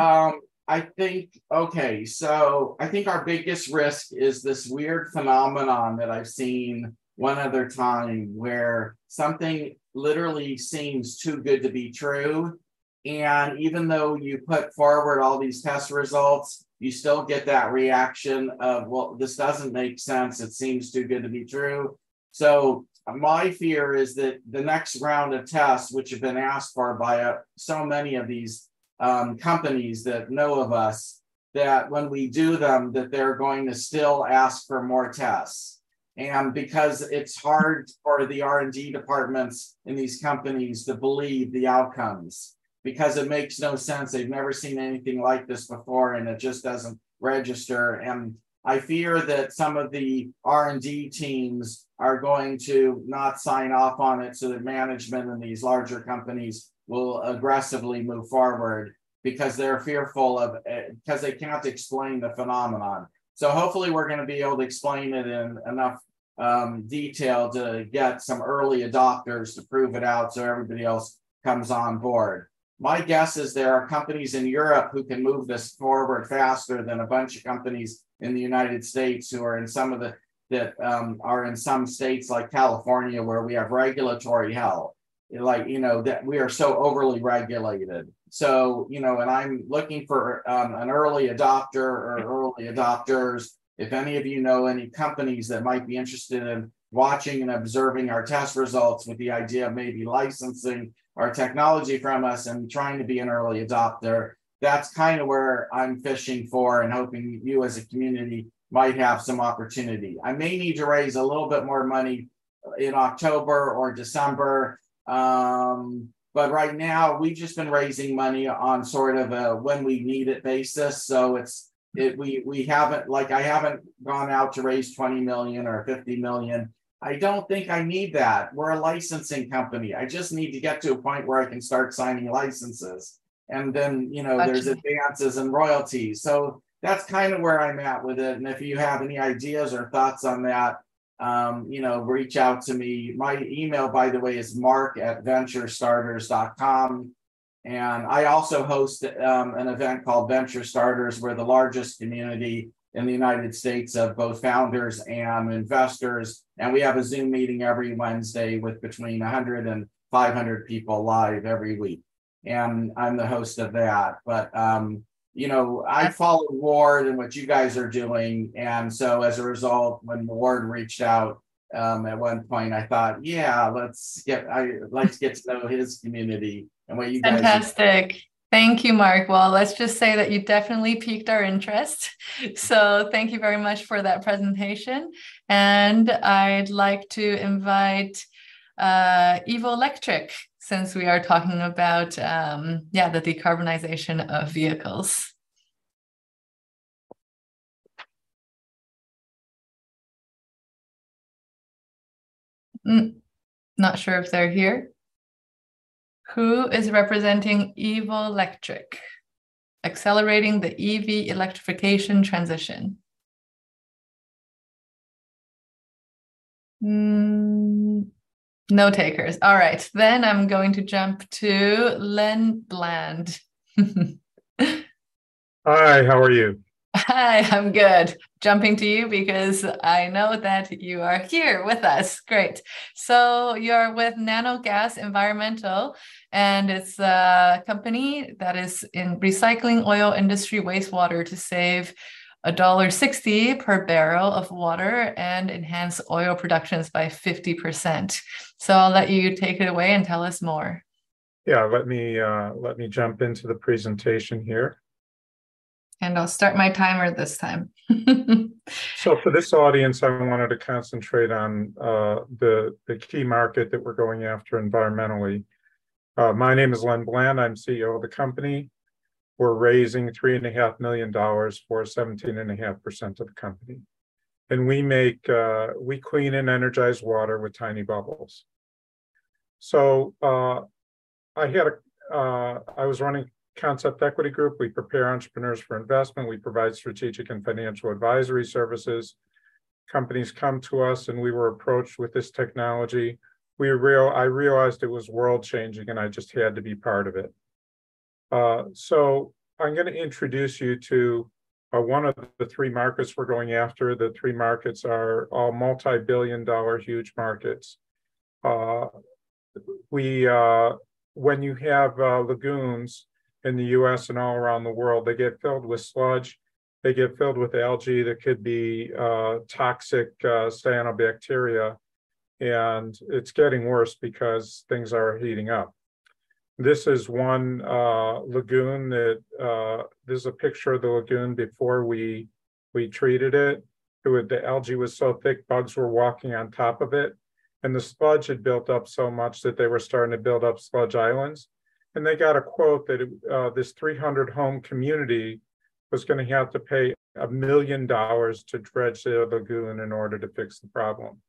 Um, I think okay, so I think our biggest risk is this weird phenomenon that I've seen one other time where something literally seems too good to be true and even though you put forward all these test results, you still get that reaction of, well, this doesn't make sense. It seems too good to be true. So my fear is that the next round of tests, which have been asked for by uh, so many of these um, companies that know of us, that when we do them, that they're going to still ask for more tests. And because it's hard for the R&D departments in these companies to believe the outcomes because it makes no sense. They've never seen anything like this before, and it just doesn't register. And I fear that some of the R&D teams are going to not sign off on it so that management in these larger companies will aggressively move forward because they're fearful of because they can't explain the phenomenon. So hopefully we're going to be able to explain it in enough um, detail to get some early adopters to prove it out so everybody else comes on board my guess is there are companies in Europe who can move this forward faster than a bunch of companies in the United States who are in some of the that um, are in some states like California where we have regulatory hell. Like you know that we are so overly regulated so, you know, and I'm looking for um, an early adopter or early adopters. If any of you know any companies that might be interested in watching and observing our test results with the idea of maybe licensing our technology from us and trying to be an early adopter, that's kind of where I'm fishing for and hoping you as a community might have some opportunity. I may need to raise a little bit more money in October or December. Um, but right now we've just been raising money on sort of a when we need it basis. So it's it we we haven't like I haven't gone out to raise 20 million or 50 million. I don't think I need that. We're a licensing company. I just need to get to a point where I can start signing licenses. And then, you know, there's advances and royalties. So that's kind of where I'm at with it. And if you have any ideas or thoughts on that, um, you know, reach out to me. My email, by the way, is mark at venturestarters.com. And I also host um, an event called Venture Starters. We're the largest community in the United States of both founders and investors. And we have a Zoom meeting every Wednesday with between 100 and 500 people live every week. And I'm the host of that. But um, you know, I follow Ward and what you guys are doing. And so as a result, when Ward reached out um, at one point, I thought, yeah, let's get, I like to get to know his community and what you guys Fantastic. Thank you, Mark. Well, let's just say that you definitely piqued our interest. So thank you very much for that presentation. And I'd like to invite uh, Evo Electric since we are talking about um, yeah the decarbonization of vehicles. Mm, not sure if they're here. Who is representing Evo Electric, accelerating the EV electrification transition? Mm, no takers. All right. Then I'm going to jump to Len Bland. Hi, how are you? Hi, I'm good. Jumping to you because I know that you are here with us. Great. So you're with Nano Gas Environmental, and it's a company that is in recycling oil industry wastewater to save $1.60 per barrel of water and enhance oil productions by 50%. So I'll let you take it away and tell us more. Yeah, let me uh, let me jump into the presentation here. And I'll start my timer this time. so for this audience, I wanted to concentrate on uh, the, the key market that we're going after environmentally. Uh, my name is Len Bland. I'm CEO of the company we're raising three and a half million dollars for 17 and a half percent of the company. And we make, uh, we clean and energize water with tiny bubbles. So uh, I had a, uh, I was running Concept Equity Group. We prepare entrepreneurs for investment. We provide strategic and financial advisory services. Companies come to us and we were approached with this technology. We real, I realized it was world changing and I just had to be part of it. Uh, so I'm going to introduce you to uh, one of the three markets we're going after. The three markets are all multi-billion dollar huge markets. Uh, we, uh, when you have uh, lagoons in the US and all around the world, they get filled with sludge. They get filled with algae that could be uh, toxic cyanobacteria. And it's getting worse because things are heating up. This is one uh, lagoon that uh, this is a picture of the lagoon before we we treated it. it would, the algae was so thick, bugs were walking on top of it, and the sludge had built up so much that they were starting to build up sludge islands. And they got a quote that it, uh, this 300 home community was going to have to pay a million dollars to dredge the lagoon in order to fix the problem.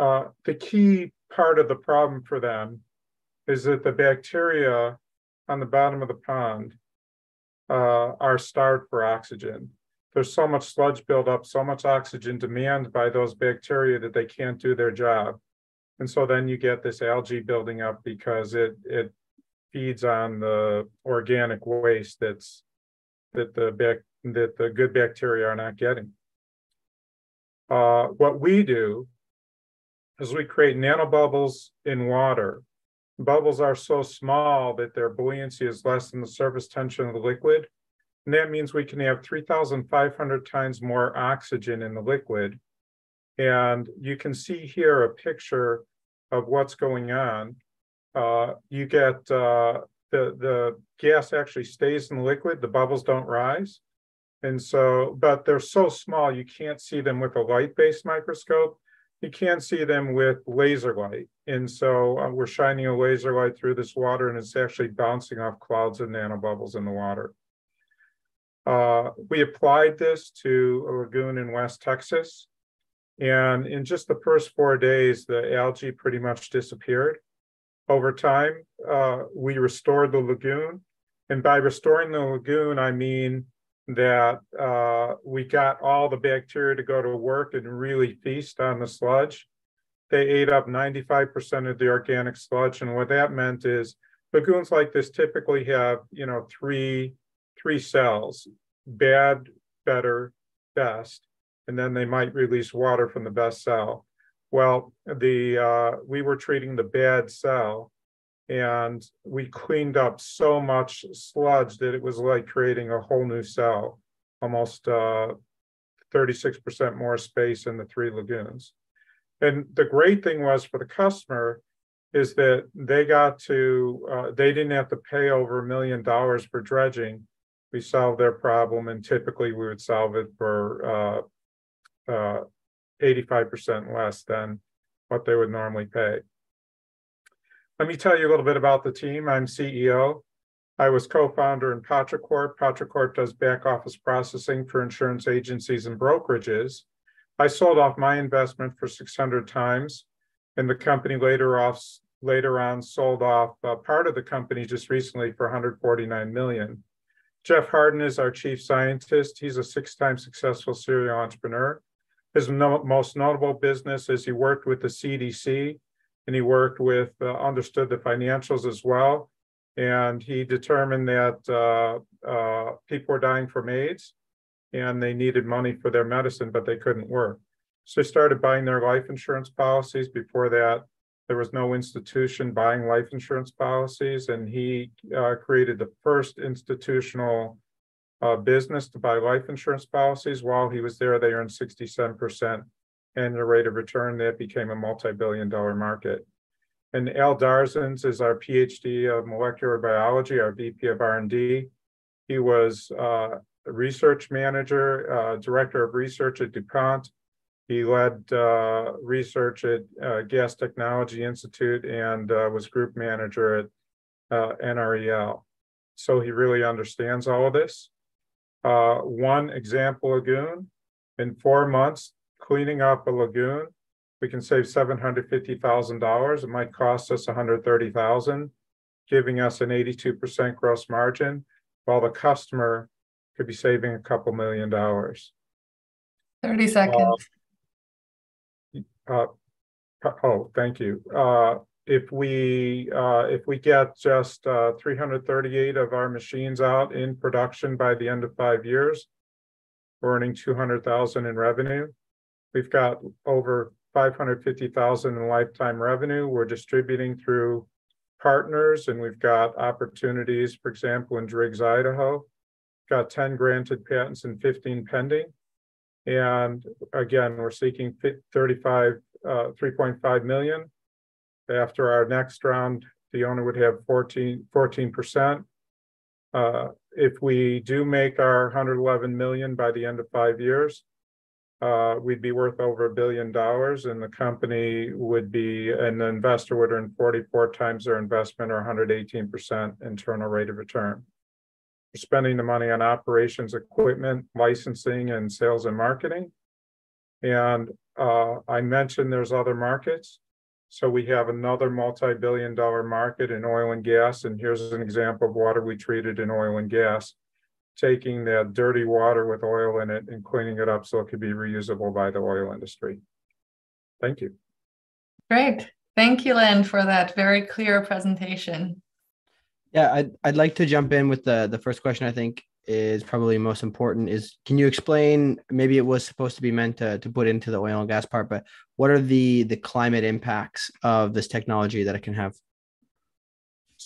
Uh, the key part of the problem for them is that the bacteria on the bottom of the pond uh, are starved for oxygen. There's so much sludge buildup, so much oxygen demand by those bacteria that they can't do their job. And so then you get this algae building up because it it feeds on the organic waste that's that the bac, that the good bacteria are not getting. Uh, what we do is we create nanobubbles in water bubbles are so small that their buoyancy is less than the surface tension of the liquid. And that means we can have 3,500 times more oxygen in the liquid. And you can see here a picture of what's going on. Uh, you get uh, the, the gas actually stays in the liquid, the bubbles don't rise. And so, but they're so small, you can't see them with a light-based microscope. You can't see them with laser light. And so uh, we're shining a laser light through this water and it's actually bouncing off clouds of nanobubbles in the water. Uh, we applied this to a lagoon in West Texas. And in just the first four days, the algae pretty much disappeared. Over time, uh, we restored the lagoon. And by restoring the lagoon, I mean that uh, we got all the bacteria to go to work and really feast on the sludge. They ate up 95% of the organic sludge. And what that meant is lagoons like this typically have, you know, three, three cells, bad, better, best. And then they might release water from the best cell. Well, the uh, we were treating the bad cell and we cleaned up so much sludge that it was like creating a whole new cell, almost uh, 36% more space in the three lagoons. And the great thing was for the customer is that they got to, uh, they didn't have to pay over a million dollars for dredging. We solved their problem, and typically we would solve it for uh, uh, 85% less than what they would normally pay. Let me tell you a little bit about the team. I'm CEO. I was co-founder in Patricorp. Patricorp does back office processing for insurance agencies and brokerages. I sold off my investment for 600 times, and the company later off later on sold off part of the company just recently for 149 million. Jeff Harden is our chief scientist. He's a six-time successful serial entrepreneur. His no, most notable business is he worked with the CDC and he worked with, uh, understood the financials as well. And he determined that uh, uh, people were dying from AIDS and they needed money for their medicine, but they couldn't work. So they started buying their life insurance policies. Before that, there was no institution buying life insurance policies, and he uh, created the first institutional uh, business to buy life insurance policies. While he was there, they earned 67% annual rate of return, that became a multi-billion dollar market. And Al Darzens is our PhD of molecular biology, our VP of R&D. He was uh, a research manager, uh, director of research at DuPont. He led uh, research at uh, Gas Technology Institute and uh, was group manager at uh, NREL. So he really understands all of this. one example lagoon, in four months, cleaning up a lagoon, we can save seven hundred fifty thousand dollars. It might cost us one hundred thirty thousand, giving us an eighty-two percent gross margin, while the customer could be saving a couple million dollars. 30 seconds. Uh, uh, oh, thank you. Uh, if we uh, if we get just uh, 338 of our machines out in production by the end of five years, we're earning 200,000 in revenue. We've got over 550,000 in lifetime revenue. We're distributing through partners and we've got opportunities, for example, in Driggs, Idaho. Got 10 granted patents and 15 pending. And again, we're seeking 35, uh, 3.5 million. After our next round, the owner would have 14, 14%. Uh, if we do make our 111 million by the end of five years, uh, we'd be worth over a billion dollars and the company would be, an investor would earn 44 times their investment or 118% internal rate of return. We're spending the money on operations, equipment, licensing, and sales and marketing. And uh, I mentioned there's other markets. So we have another multi-billion dollar market in oil and gas. And here's an example of water we treated in oil and gas taking that dirty water with oil in it and cleaning it up so it could be reusable by the oil industry. Thank you. Great. Thank you, Len, for that very clear presentation. Yeah, I'd, I'd like to jump in with the, the first question I think is probably most important is can you explain maybe it was supposed to be meant to, to put into the oil and gas part but what are the the climate impacts of this technology that it can have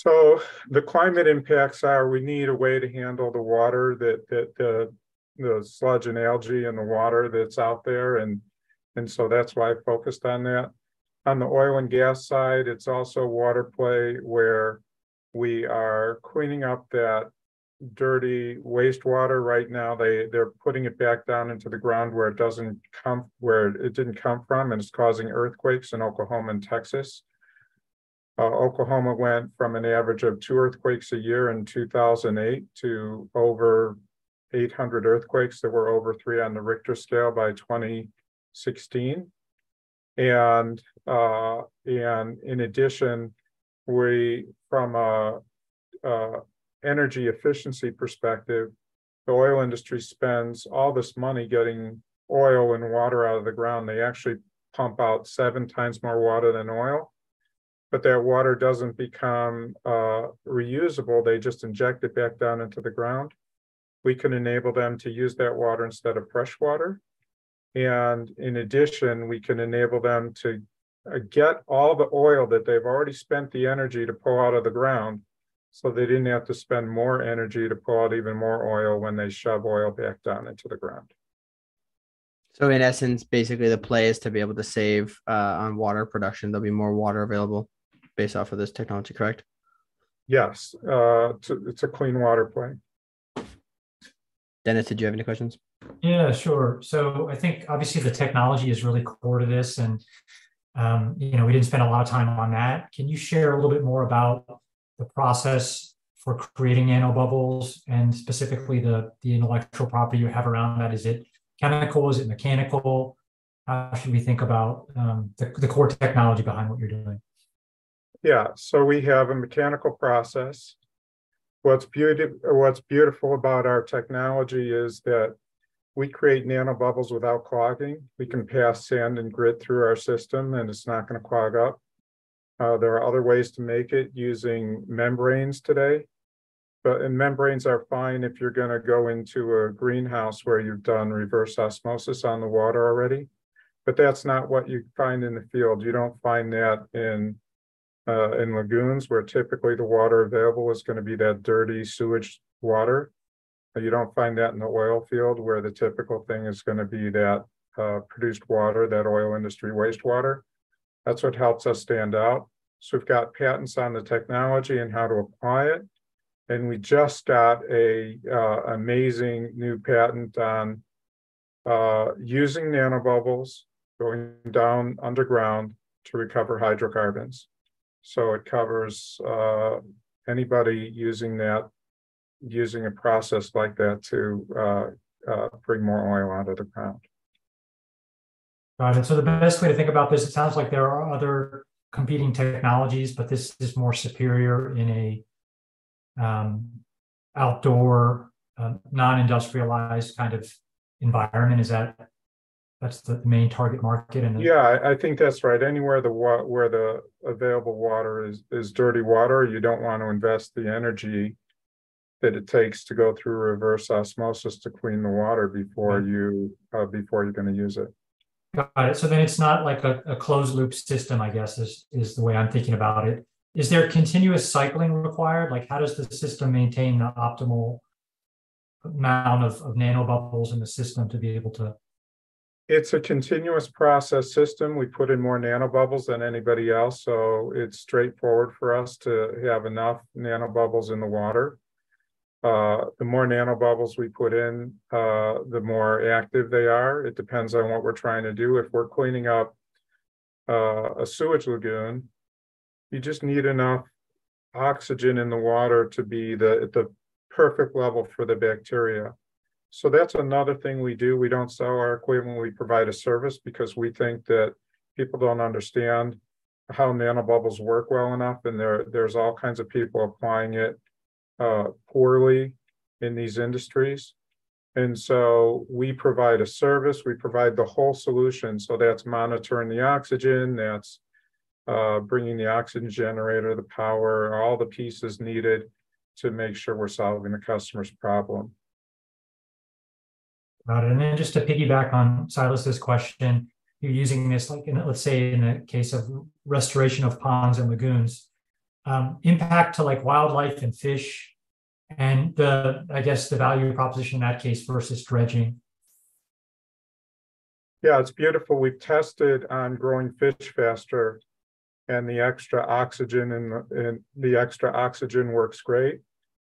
So the climate impacts are we need a way to handle the water that that the the sludge and algae in the water that's out there and and so that's why I focused on that. On the oil and gas side, it's also water play where we are cleaning up that dirty wastewater right now. They they're putting it back down into the ground where it doesn't come where it didn't come from, and it's causing earthquakes in Oklahoma and Texas. Uh, Oklahoma went from an average of two earthquakes a year in 2008 to over 800 earthquakes that were over three on the Richter scale by 2016. And uh, and in addition, we from a, a energy efficiency perspective, the oil industry spends all this money getting oil and water out of the ground. They actually pump out seven times more water than oil but that water doesn't become uh, reusable. They just inject it back down into the ground. We can enable them to use that water instead of fresh water. And in addition, we can enable them to uh, get all the oil that they've already spent the energy to pull out of the ground so they didn't have to spend more energy to pull out even more oil when they shove oil back down into the ground. So in essence, basically the play is to be able to save uh, on water production. There'll be more water available based off of this technology, correct? Yes, uh, it's, a, it's a clean water play. Dennis, did you have any questions? Yeah, sure. So I think obviously the technology is really core to this, and um, you know we didn't spend a lot of time on that. Can you share a little bit more about the process for creating nanobubbles and specifically the the intellectual property you have around that? Is it chemical? Is it mechanical? How should we think about um, the, the core technology behind what you're doing? Yeah, so we have a mechanical process. What's beautiful, what's beautiful about our technology is that we create nanobubbles without clogging. We can pass sand and grit through our system and it's not going to clog up. Uh, there are other ways to make it using membranes today. But and membranes are fine if you're going to go into a greenhouse where you've done reverse osmosis on the water already. But that's not what you find in the field. You don't find that in uh, in lagoons where typically the water available is going to be that dirty sewage water. You don't find that in the oil field where the typical thing is going to be that uh, produced water, that oil industry wastewater. That's what helps us stand out. So we've got patents on the technology and how to apply it. And we just got a uh, amazing new patent on uh, using nanobubbles going down underground to recover hydrocarbons. So it covers uh, anybody using that, using a process like that to uh, uh, bring more oil out of the ground. Got it. So the best way to think about this, it sounds like there are other competing technologies, but this is more superior in a um, outdoor, uh, non-industrialized kind of environment. Is that that's the main target market and yeah i think that's right. Anywhere the where the available water is is dirty water you don't want to invest the energy that it takes to go through reverse osmosis to clean the water before you uh, before you're going to use it. Got it. So then it's not like a, a closed loop system i guess is is the way i'm thinking about it. Is there continuous cycling required? Like how does the system maintain the optimal amount of, of nanobubbles in the system to be able to it's a continuous process system. We put in more nanobubbles than anybody else, so it's straightforward for us to have enough nanobubbles in the water. Uh, the more nanobubbles we put in, uh, the more active they are. It depends on what we're trying to do. If we're cleaning up uh, a sewage lagoon, you just need enough oxygen in the water to be the, the perfect level for the bacteria. So that's another thing we do. We don't sell our equipment, we provide a service because we think that people don't understand how nanobubbles work well enough. And there, there's all kinds of people applying it uh, poorly in these industries. And so we provide a service, we provide the whole solution. So that's monitoring the oxygen, that's uh, bringing the oxygen generator, the power, all the pieces needed to make sure we're solving the customer's problem about it. And then just to piggyback on Silas's question, you're using this like in, let's say in the case of restoration of ponds and lagoons. um, impact to like wildlife and fish, and the I guess the value proposition in that case versus dredging. Yeah, it's beautiful. We've tested on growing fish faster, and the extra oxygen and the, and the extra oxygen works great.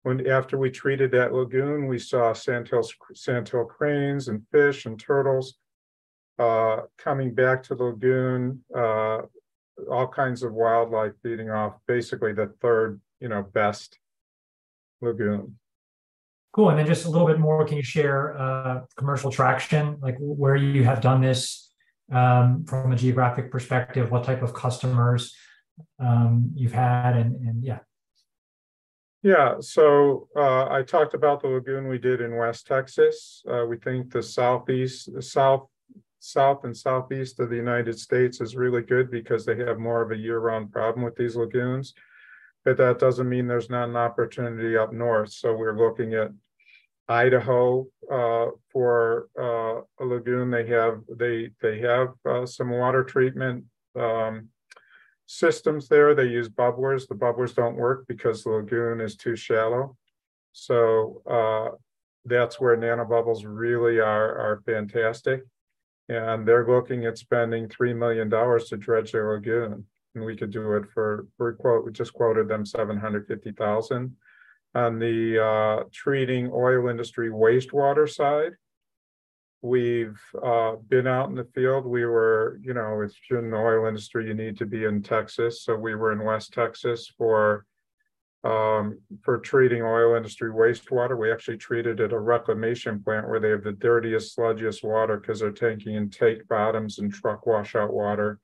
When after we treated that lagoon, we saw sandhill sandhill cranes and fish and turtles uh, coming back to the lagoon. Uh, all kinds of wildlife feeding off basically the third, you know, best lagoon. Cool. And then just a little bit more, can you share uh, commercial traction, like where you have done this um, from a geographic perspective, what type of customers um, you've had, and, and yeah. Yeah, so uh, I talked about the lagoon we did in West Texas. Uh, we think the southeast, the south south and southeast of the United States is really good because they have more of a year-round problem with these lagoons. But that doesn't mean there's not an opportunity up north. So we're looking at Idaho uh, for uh, a lagoon. They have they they have uh, some water treatment um, systems there. They use bubblers. The bubblers don't work because the lagoon is too shallow. So uh, that's where nanobubbles really are are fantastic and they're looking at spending three million dollars to dredge their lagoon. And we could do it for we quote we just quoted them seven hundred fifty thousand. On the uh, treating oil industry wastewater side, we've uh, been out in the field. We were, you know, it's in the oil industry, you need to be in Texas. So we were in West Texas for um, for treating oil industry wastewater. We actually treated at a reclamation plant where they have the dirtiest, sludgiest water because they're taking in tank bottoms and truck washout water,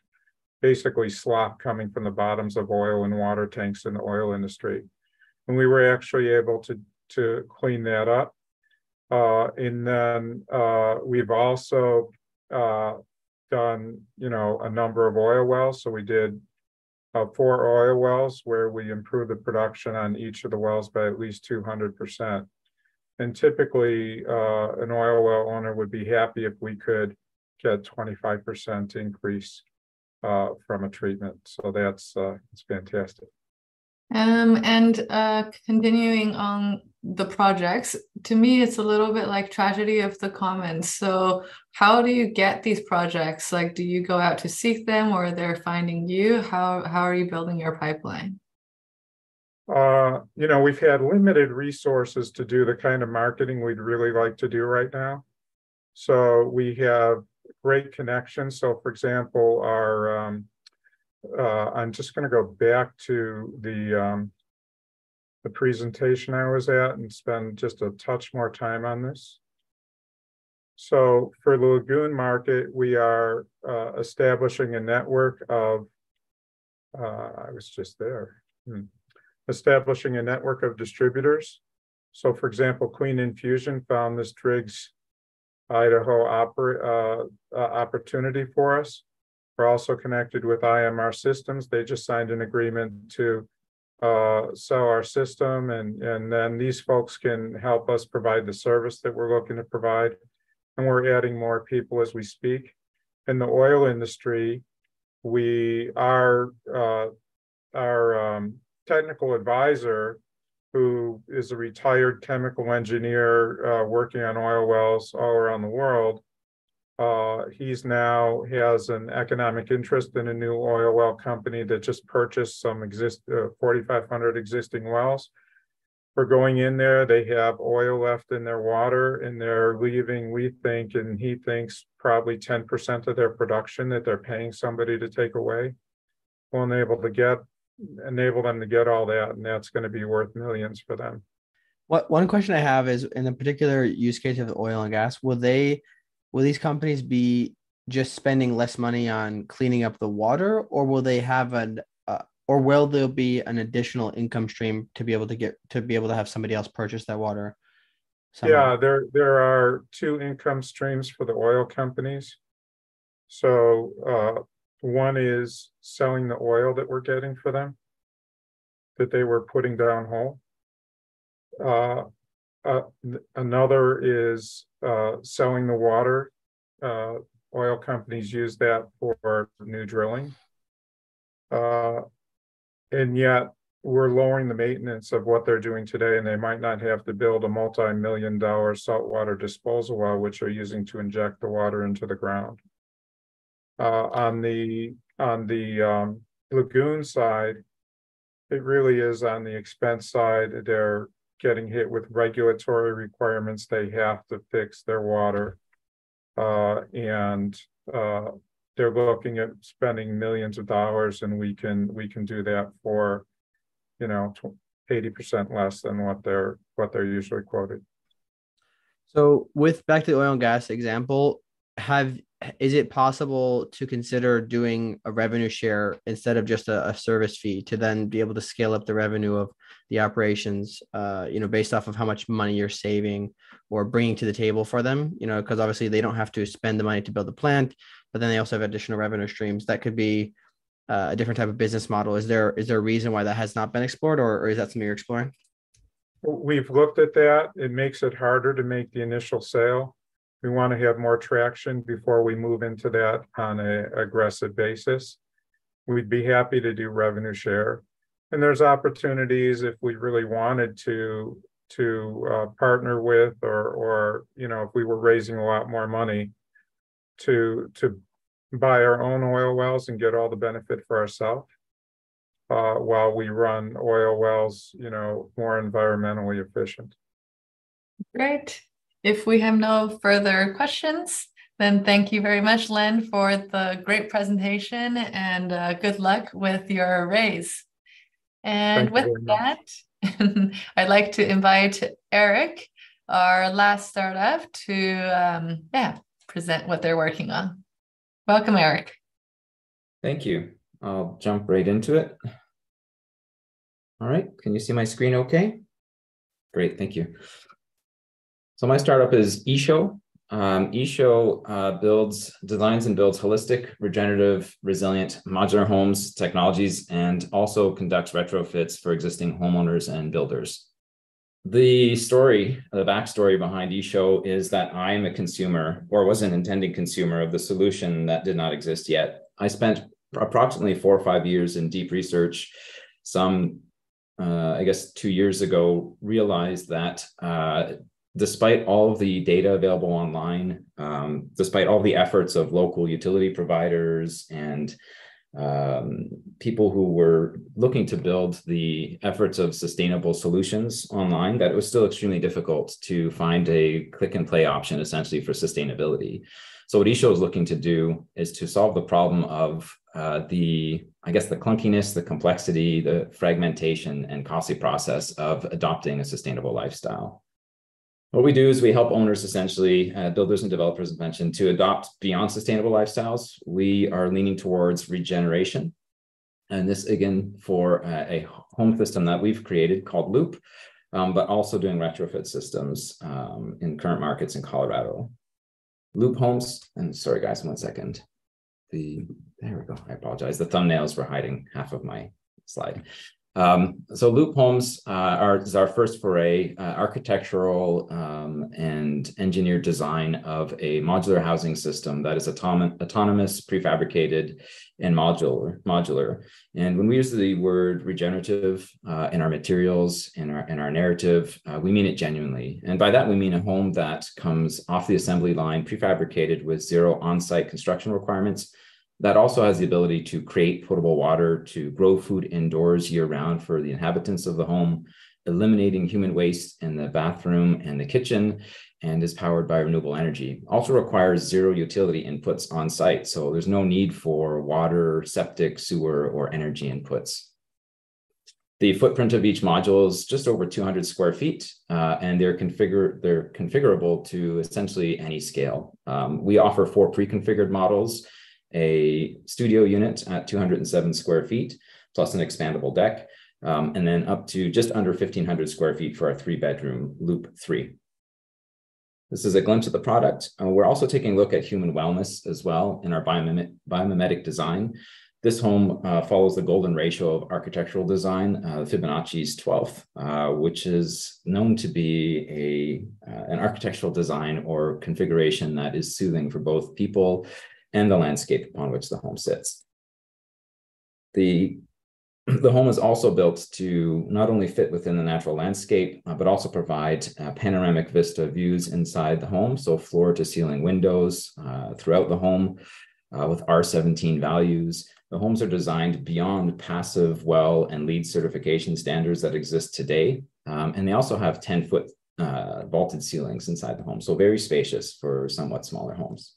basically slop coming from the bottoms of oil and water tanks in the oil industry. And we were actually able to, to clean that up. Uh, and then uh, we've also uh, done, you know, a number of oil wells. So we did uh, four oil wells where we improved the production on each of the wells by at least 200%. And typically, uh, an oil well owner would be happy if we could get 25% increase uh, from a treatment. So that's it's fantastic. Um, and uh, continuing on the projects, to me, it's a little bit like tragedy of the commons. So, how do you get these projects? Like, do you go out to seek them, or they're finding you? How how are you building your pipeline? Uh, you know, we've had limited resources to do the kind of marketing we'd really like to do right now. So we have great connections. So, for example, our um, uh, I'm just going to go back to the um, the presentation I was at and spend just a touch more time on this. So for the lagoon market, we are uh, establishing a network of, uh, I was just there, hmm. establishing a network of distributors. So for example, Queen Infusion found this Driggs Idaho oper uh, uh opportunity for us. We're also connected with IMR Systems. They just signed an agreement to uh, sell our system, and and then these folks can help us provide the service that we're looking to provide. And we're adding more people as we speak. In the oil industry, we are uh, our um, technical advisor, who is a retired chemical engineer uh, working on oil wells all around the world, uh, he's now has an economic interest in a new oil well company that just purchased some exist uh, 4,500 existing wells. For going in there, they have oil left in their water, and they're leaving. We think, and he thinks, probably 10% of their production that they're paying somebody to take away. Will enable to get enable them to get all that, and that's going to be worth millions for them. What one question I have is in the particular use case of the oil and gas, will they will these companies be just spending less money on cleaning up the water or will they have an uh, or will there be an additional income stream to be able to get to be able to have somebody else purchase that water yeah there there are two income streams for the oil companies. So uh, one is selling the oil that we're getting for them that they were putting down hole uh, uh, another is uh, selling the water. Uh, oil companies use that for new drilling. Uh, and yet, we're lowering the maintenance of what they're doing today, and they might not have to build a multi-million dollar saltwater disposal well, which they're using to inject the water into the ground. Uh, on the, on the, um, lagoon side, it really is on the expense side. They're getting hit with regulatory requirements. They have to fix their water. Uh, and, uh, they're looking at spending millions of dollars and we can, we can do that for, you know, eighty percent less than what they're, what they're usually quoted. So with back to the oil and gas example, have is it possible to consider doing a revenue share instead of just a, a, service fee to then be able to scale up the revenue of the operations uh, you know based off of how much money you're saving or bringing to the table for them? You know because obviously they don't have to spend the money to build the plant but then they also have additional revenue streams. That could be uh, a different type of business model. Is there is there a reason why that has not been explored or, or is that something you're exploring? We've looked at that. It makes it harder to make the initial sale we want to have more traction before we move into that on a aggressive basis. We'd be happy to do revenue share. And there's opportunities if we really wanted to to uh, partner with or or you know if we were raising a lot more money to to buy our own oil wells and get all the benefit for ourselves uh, while we run oil wells you know more environmentally efficient great if we have no further questions, then thank you very much, Len, for the great presentation and uh, good luck with your raise. And thank with that, I'd like to invite Eric, our last startup, to um, yeah present what they're working on. Welcome, Eric. Thank you. I'll jump right into it. All right, can you see my screen okay? Great, thank you. So my startup is eShow. Um, eShow uh, builds, designs and builds holistic, regenerative, resilient modular homes technologies, and also conducts retrofits for existing homeowners and builders. The story, the backstory behind eShow is that I am a consumer or was an intending consumer of the solution that did not exist yet. I spent approximately four or five years in deep research. Some, uh, I guess, two years ago, realized that uh, despite all of the data available online, um, despite all the efforts of local utility providers and um, people who were looking to build the efforts of sustainable solutions online, that it was still extremely difficult to find a click and play option essentially for sustainability. So what eShow is looking to do is to solve the problem of uh, the, I guess, the clunkiness, the complexity, the fragmentation and costly process of adopting a sustainable lifestyle. What we do is we help owners essentially, uh, builders and developers, as mentioned, to adopt beyond sustainable lifestyles. We are leaning towards regeneration. And this, again, for uh, a home system that we've created called Loop, um, but also doing retrofit systems um, in current markets in Colorado. Loop Homes, and sorry, guys, one second. The There we go. I apologize. The thumbnails were hiding half of my slide. Um, so Loop Homes uh, are, is our first foray, uh, architectural um, and engineered design of a modular housing system that is autom- autonomous, prefabricated, and modular. Modular. And when we use the word regenerative uh, in our materials, in our in our narrative, uh, we mean it genuinely. And by that we mean a home that comes off the assembly line, prefabricated with zero on-site construction requirements that also has the ability to create potable water, to grow food indoors year round for the inhabitants of the home, eliminating human waste in the bathroom and the kitchen, and is powered by renewable energy. Also requires zero utility inputs on site. So there's no need for water, septic, sewer, or energy inputs. The footprint of each module is just over 200 square feet, uh, and they're, configure, they're configurable to essentially any scale. Um, we offer four pre-configured models a studio unit at 207 square feet, plus an expandable deck, um, and then up to just under 1,500 square feet for our three bedroom loop three. This is a glimpse of the product. Uh, we're also taking a look at human wellness as well in our biomimetic, design. This home uh, follows the golden ratio of architectural design, uh, Fibonacci's 12th, uh, which is known to be a, uh, an architectural design or configuration that is soothing for both people and the landscape upon which the home sits. The the home is also built to not only fit within the natural landscape, uh, but also provide uh, panoramic vista views inside the home. So floor to ceiling windows uh, throughout the home uh, with R17 values. The homes are designed beyond passive well and LEED certification standards that exist today. Um, and they also have 10 foot uh, vaulted ceilings inside the home. So very spacious for somewhat smaller homes.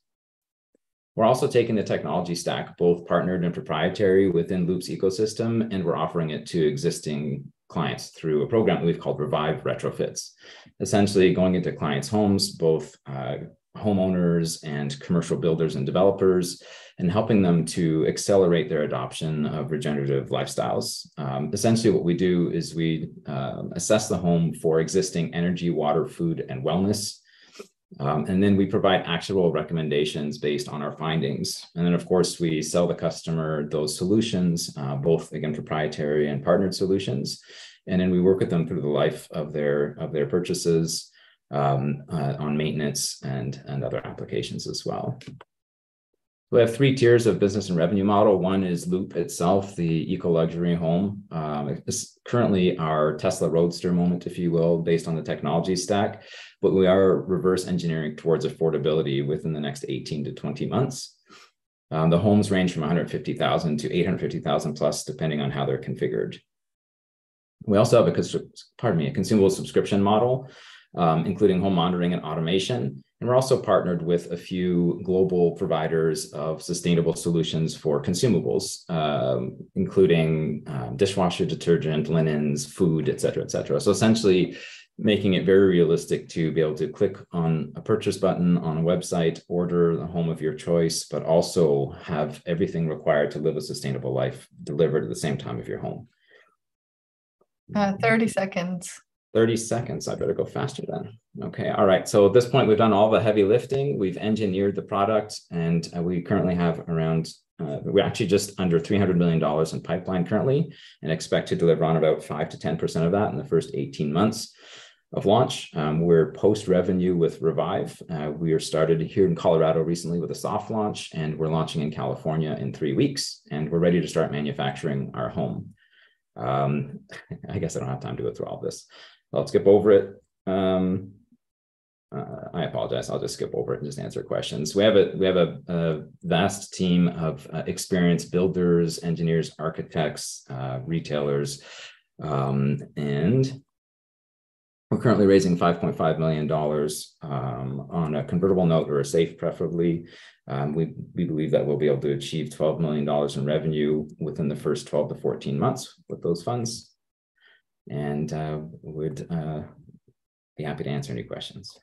We're also taking the technology stack, both partnered and proprietary within Loop's ecosystem, and we're offering it to existing clients through a program that we've called Revive Retrofits. Essentially, going into clients' homes, both uh, homeowners and commercial builders and developers, and helping them to accelerate their adoption of regenerative lifestyles. Um, essentially, what we do is we uh, assess the home for existing energy, water, food, and wellness um, and then we provide actionable recommendations based on our findings. And then, of course, we sell the customer those solutions, uh, both again proprietary and partnered solutions. And then we work with them through the life of their of their purchases um, uh, on maintenance and and other applications as well. We have three tiers of business and revenue model. One is Loop itself, the eco luxury home. Um, it's currently our Tesla Roadster moment, if you will, based on the technology stack but we are reverse engineering towards affordability within the next 18 to 20 months. Um, the homes range from 150,000 to 850,000 plus, depending on how they're configured. We also have a, pardon me, a consumable subscription model, um, including home monitoring and automation. And we're also partnered with a few global providers of sustainable solutions for consumables, um, including um, dishwasher detergent, linens, food, et cetera, et cetera. So essentially, making it very realistic to be able to click on a purchase button on a website, order the home of your choice, but also have everything required to live a sustainable life delivered at the same time of your home. Uh, 30 seconds. 30 seconds. I better go faster then. Okay. All right. So at this point, we've done all the heavy lifting. We've engineered the product, and uh, we currently have around, uh, we're actually just under $300 million in pipeline currently, and expect to deliver on about 5 to 10% of that in the first 18 months of launch. Um, we're post revenue with Revive. Uh, we are started here in Colorado recently with a soft launch, and we're launching in California in three weeks. And we're ready to start manufacturing our home. Um, I guess I don't have time to go through all this. I'll skip over it. Um, uh, I apologize. I'll just skip over it and just answer questions. We have a we have a, a vast team of uh, experienced builders, engineers, architects, uh, retailers, um, and we're currently raising $5.5 million um, on a convertible note or a safe, preferably. Um, we, we believe that we'll be able to achieve $12 million in revenue within the first 12 to 14 months with those funds. And uh, would uh, be happy to answer any questions.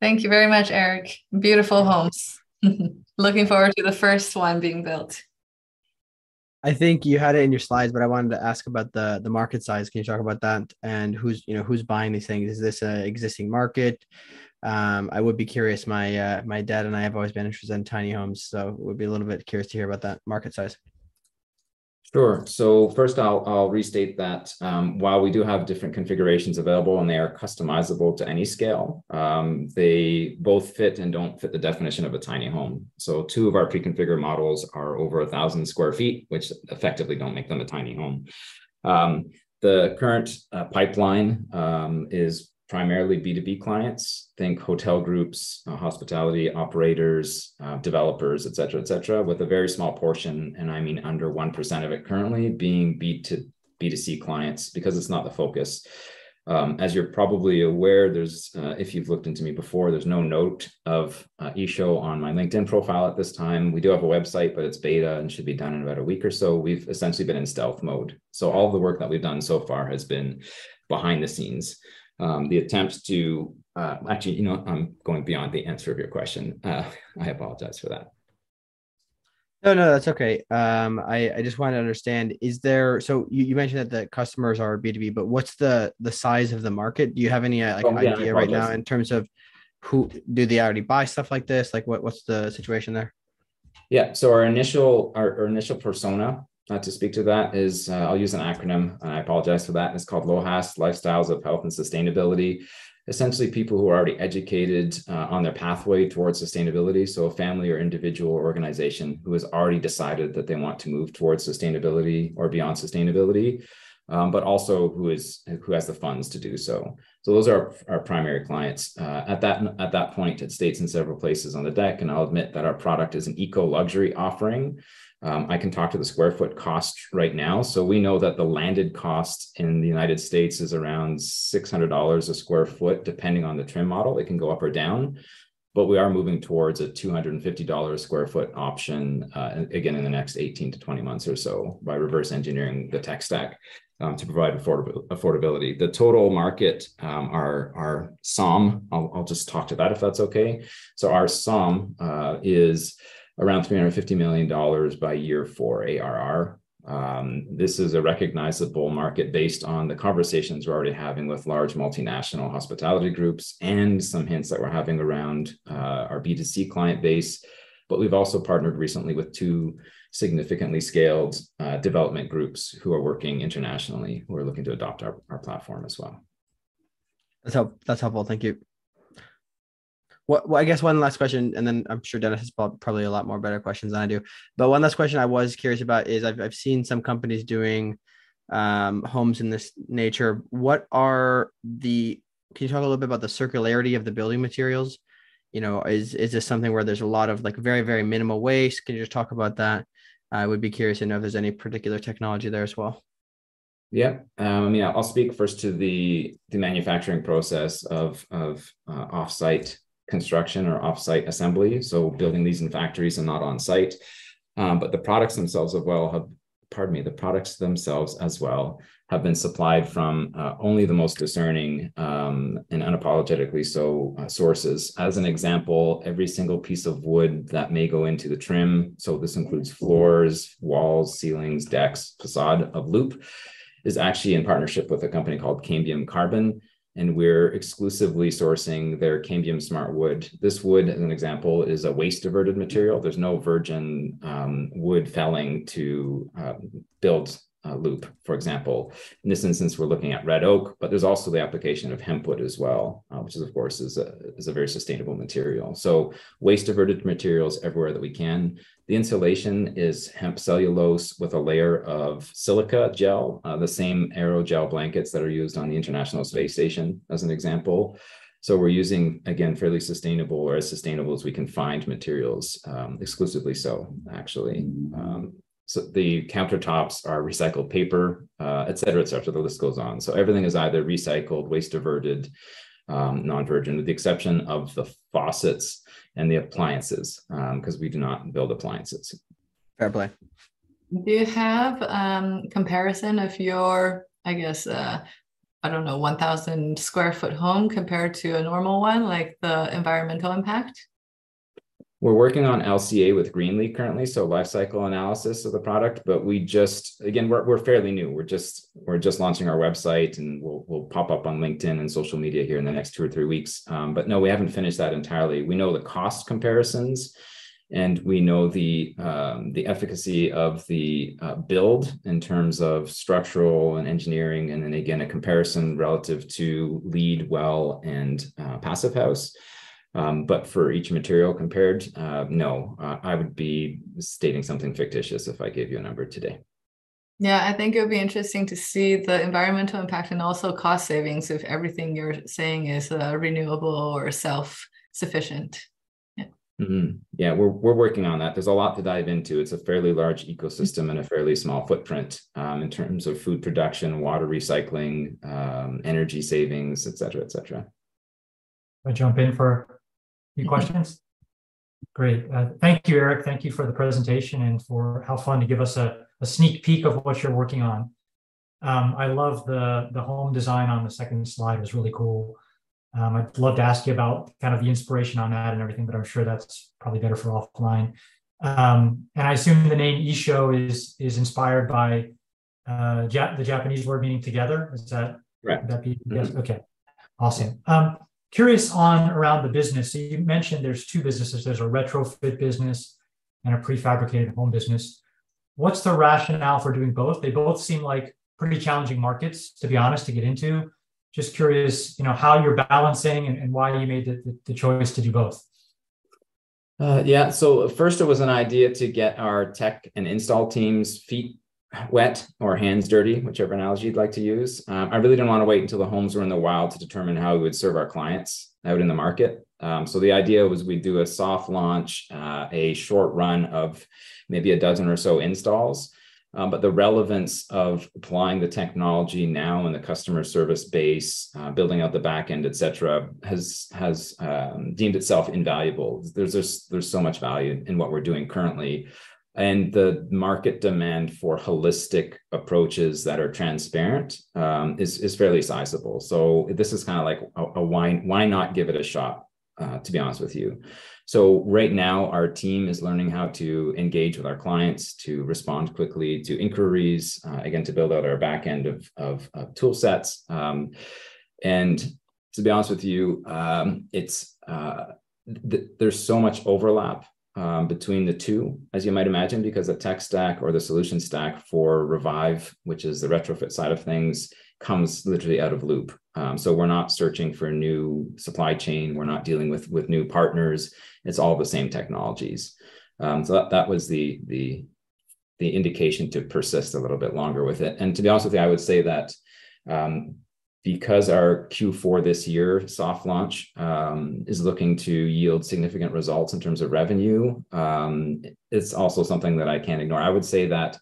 Thank you very much, Eric. Beautiful homes. Looking forward to the first one being built. I think you had it in your slides, but I wanted to ask about the the market size. Can you talk about that and who's you know who's buying these things? Is this an existing market? Um, I would be curious. My uh, my dad and I have always been interested in tiny homes, so would be a little bit curious to hear about that market size. Sure. So first, I'll, I'll restate that um, while we do have different configurations available and they are customizable to any scale, um, they both fit and don't fit the definition of a tiny home. So two of our pre-configured models are over a thousand square feet, which effectively don't make them a tiny home. Um, the current uh, pipeline um, is primarily B2B clients, think hotel groups, uh, hospitality operators, uh, developers, et cetera, et cetera, with a very small portion, and I mean under 1% of it currently being B2, B2C clients because it's not the focus. Um, as you're probably aware, there's, uh, if you've looked into me before, there's no note of uh, eShow on my LinkedIn profile at this time. We do have a website, but it's beta and should be done in about a week or so. We've essentially been in stealth mode. So all the work that we've done so far has been behind the scenes um, the attempts to uh, actually, you know, I'm going beyond the answer of your question. Uh, I apologize for that. No, no, that's okay. Um, I, I just want to understand, is there, so you, you mentioned that the customers are B2B, but what's the, the size of the market? Do you have any uh, like oh, yeah, idea right now in terms of who, do they already buy stuff like this? Like what, what's the situation there? Yeah. So our initial, our, our initial persona uh, to speak to that is uh, I'll use an acronym. And I apologize for that. It's called LOHAS, Lifestyles of Health and Sustainability. essentially people who are already educated uh, on their pathway towards sustainability. So a family or individual or organization who has already decided that they want to move towards sustainability or beyond sustainability, um, but also who is who has the funds to do so. So those are our, our primary clients. Uh, at that at that point, it states in several places on the deck, and I'll admit that our product is an eco luxury offering. Um, I can talk to the square foot cost right now. So we know that the landed cost in the United States is around $600 a square foot, depending on the trim model. It can go up or down, but we are moving towards a $250 a square foot option, uh, again, in the next 18 to 20 months or so by reverse engineering the tech stack. Um, to provide affordab- affordability. The total market, um, our, our SOM, I'll, I'll, just talk to that if that's okay. So our SOM uh, is around $350 million by year four ARR. Um, this is a recognizable market based on the conversations we're already having with large multinational hospitality groups and some hints that we're having around uh, our B2C client base. But we've also partnered recently with two significantly scaled uh, development groups who are working internationally, who are looking to adopt our, our platform as well. That's help. That's helpful. Thank you. What, well, I guess one last question, and then I'm sure Dennis has probably a lot more better questions than I do. But one last question I was curious about is I've, I've seen some companies doing um, homes in this nature. What are the, can you talk a little bit about the circularity of the building materials? You know, is, is this something where there's a lot of like very, very minimal waste? Can you just talk about that? I would be curious to know if there's any particular technology there as well. Yeah, um, yeah. I'll speak first to the the manufacturing process of of uh, offsite construction or offsite assembly. So building these in factories and not on site. Um, but the products themselves as well have, pardon me, the products themselves as well have been supplied from uh, only the most discerning um, and unapologetically so uh, sources. As an example, every single piece of wood that may go into the trim, so this includes floors, walls, ceilings, decks, facade of Loop, is actually in partnership with a company called Cambium Carbon and we're exclusively sourcing their cambium smart wood. This wood, as an example, is a waste diverted material. There's no virgin um, wood felling to um, build uh, loop, for example. In this instance, we're looking at red oak, but there's also the application of hempwood as well, uh, which is, of course, is a, is a very sustainable material. So waste diverted materials everywhere that we can. The insulation is hemp cellulose with a layer of silica gel, uh, the same aerogel blankets that are used on the International Space Station, as an example. So we're using, again, fairly sustainable or as sustainable as we can find materials, um, exclusively so, actually. Um, so the countertops are recycled paper, uh, et cetera, et cetera. The list goes on. So everything is either recycled, waste diverted, um, non-virgin, with the exception of the faucets and the appliances, because um, we do not build appliances. Fair play. Do you have um, comparison of your, I guess, uh, I don't know, 1,000 square foot home compared to a normal one, like the environmental impact? We're working on LCA with Greenly currently, so life cycle analysis of the product. But we just, again, we're, we're fairly new. We're just we're just launching our website, and we'll we'll pop up on LinkedIn and social media here in the next two or three weeks. Um, but no, we haven't finished that entirely. We know the cost comparisons, and we know the um, the efficacy of the uh, build in terms of structural and engineering, and then again a comparison relative to LEED well, and uh, passive house. Um, but for each material compared, uh, no, uh, I would be stating something fictitious if I gave you a number today. Yeah, I think it would be interesting to see the environmental impact and also cost savings if everything you're saying is uh, renewable or self-sufficient. Yeah. Mm-hmm. Yeah, we're we're working on that. There's a lot to dive into. It's a fairly large ecosystem and a fairly small footprint um, in terms of food production, water recycling, um, energy savings, et cetera, et cetera. I jump in for any questions? Great. Uh, thank you, Eric. Thank you for the presentation and for how fun to give us a, a sneak peek of what you're working on. Um, I love the, the home design on the second slide was really cool. Um, I'd love to ask you about kind of the inspiration on that and everything, but I'm sure that's probably better for offline. Um, and I assume the name Isho is is inspired by uh, Jap- the Japanese word meaning together. Is that right? That be yes? Mm-hmm. Okay, awesome. Um, curious on around the business. So you mentioned there's two businesses. There's a retrofit business and a prefabricated home business. What's the rationale for doing both? They both seem like pretty challenging markets, to be honest, to get into. just curious, you know, how you're balancing and, and why you made the, the, choice to do both. Uh, yeah. So first, it was an idea to get our tech and install teams feet wet or hands dirty, whichever analogy you'd like to use. Um, I really didn't want to wait until the homes were in the wild to determine how we would serve our clients out in the market. Um, so the idea was we'd do a soft launch, uh, a short run of maybe a dozen or so installs. Um, but the relevance of applying the technology now in the customer service base, uh, building out the back end, et cetera, has has um, deemed itself invaluable. There's, there's there's so much value in what we're doing currently, and the market demand for holistic approaches that are transparent um, is is fairly sizable. So this is kind of like a, a why why not give it a shot? Uh, to be honest with you. So right now, our team is learning how to engage with our clients, to respond quickly to inquiries, uh, again, to build out our back end of, of, of tool sets. Um, and to be honest with you, um, it's uh, th- there's so much overlap um, between the two, as you might imagine, because the tech stack or the solution stack for Revive, which is the retrofit side of things, comes literally out of loop. Um, so we're not searching for new supply chain. We're not dealing with with new partners. It's all the same technologies. Um, so that, that was the the the indication to persist a little bit longer with it. And to be honest with you, I would say that um, because our Q4 this year soft launch um, is looking to yield significant results in terms of revenue, um, it's also something that I can't ignore. I would say that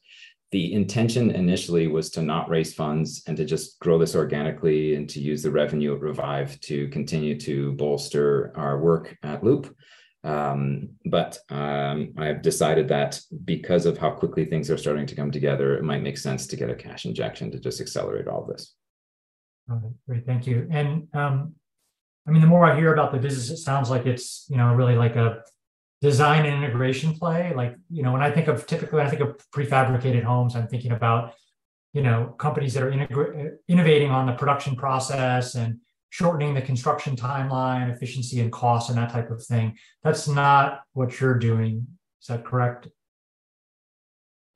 the intention initially was to not raise funds and to just grow this organically and to use the revenue of Revive to continue to bolster our work at Loop. Um, but um, I've decided that because of how quickly things are starting to come together, it might make sense to get a cash injection to just accelerate all this. Great, thank you. And um, I mean, the more I hear about the business, it sounds like it's you know really like a design and integration play. Like, you know, when I think of typically, I think of prefabricated homes, I'm thinking about, you know, companies that are integra- innovating on the production process and shortening the construction timeline, efficiency and cost, and that type of thing. That's not what you're doing. Is that correct?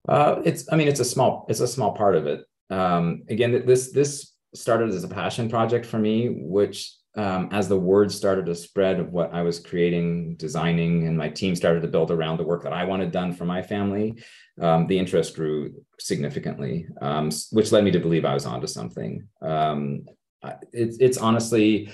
Uh, it's, I mean, it's a small, it's a small part of it. Um, again, this this started as a passion project for me, which um, as the word started to spread of what I was creating, designing, and my team started to build around the work that I wanted done for my family, um, the interest grew significantly, um, which led me to believe I was onto something. Um, it's, it's honestly,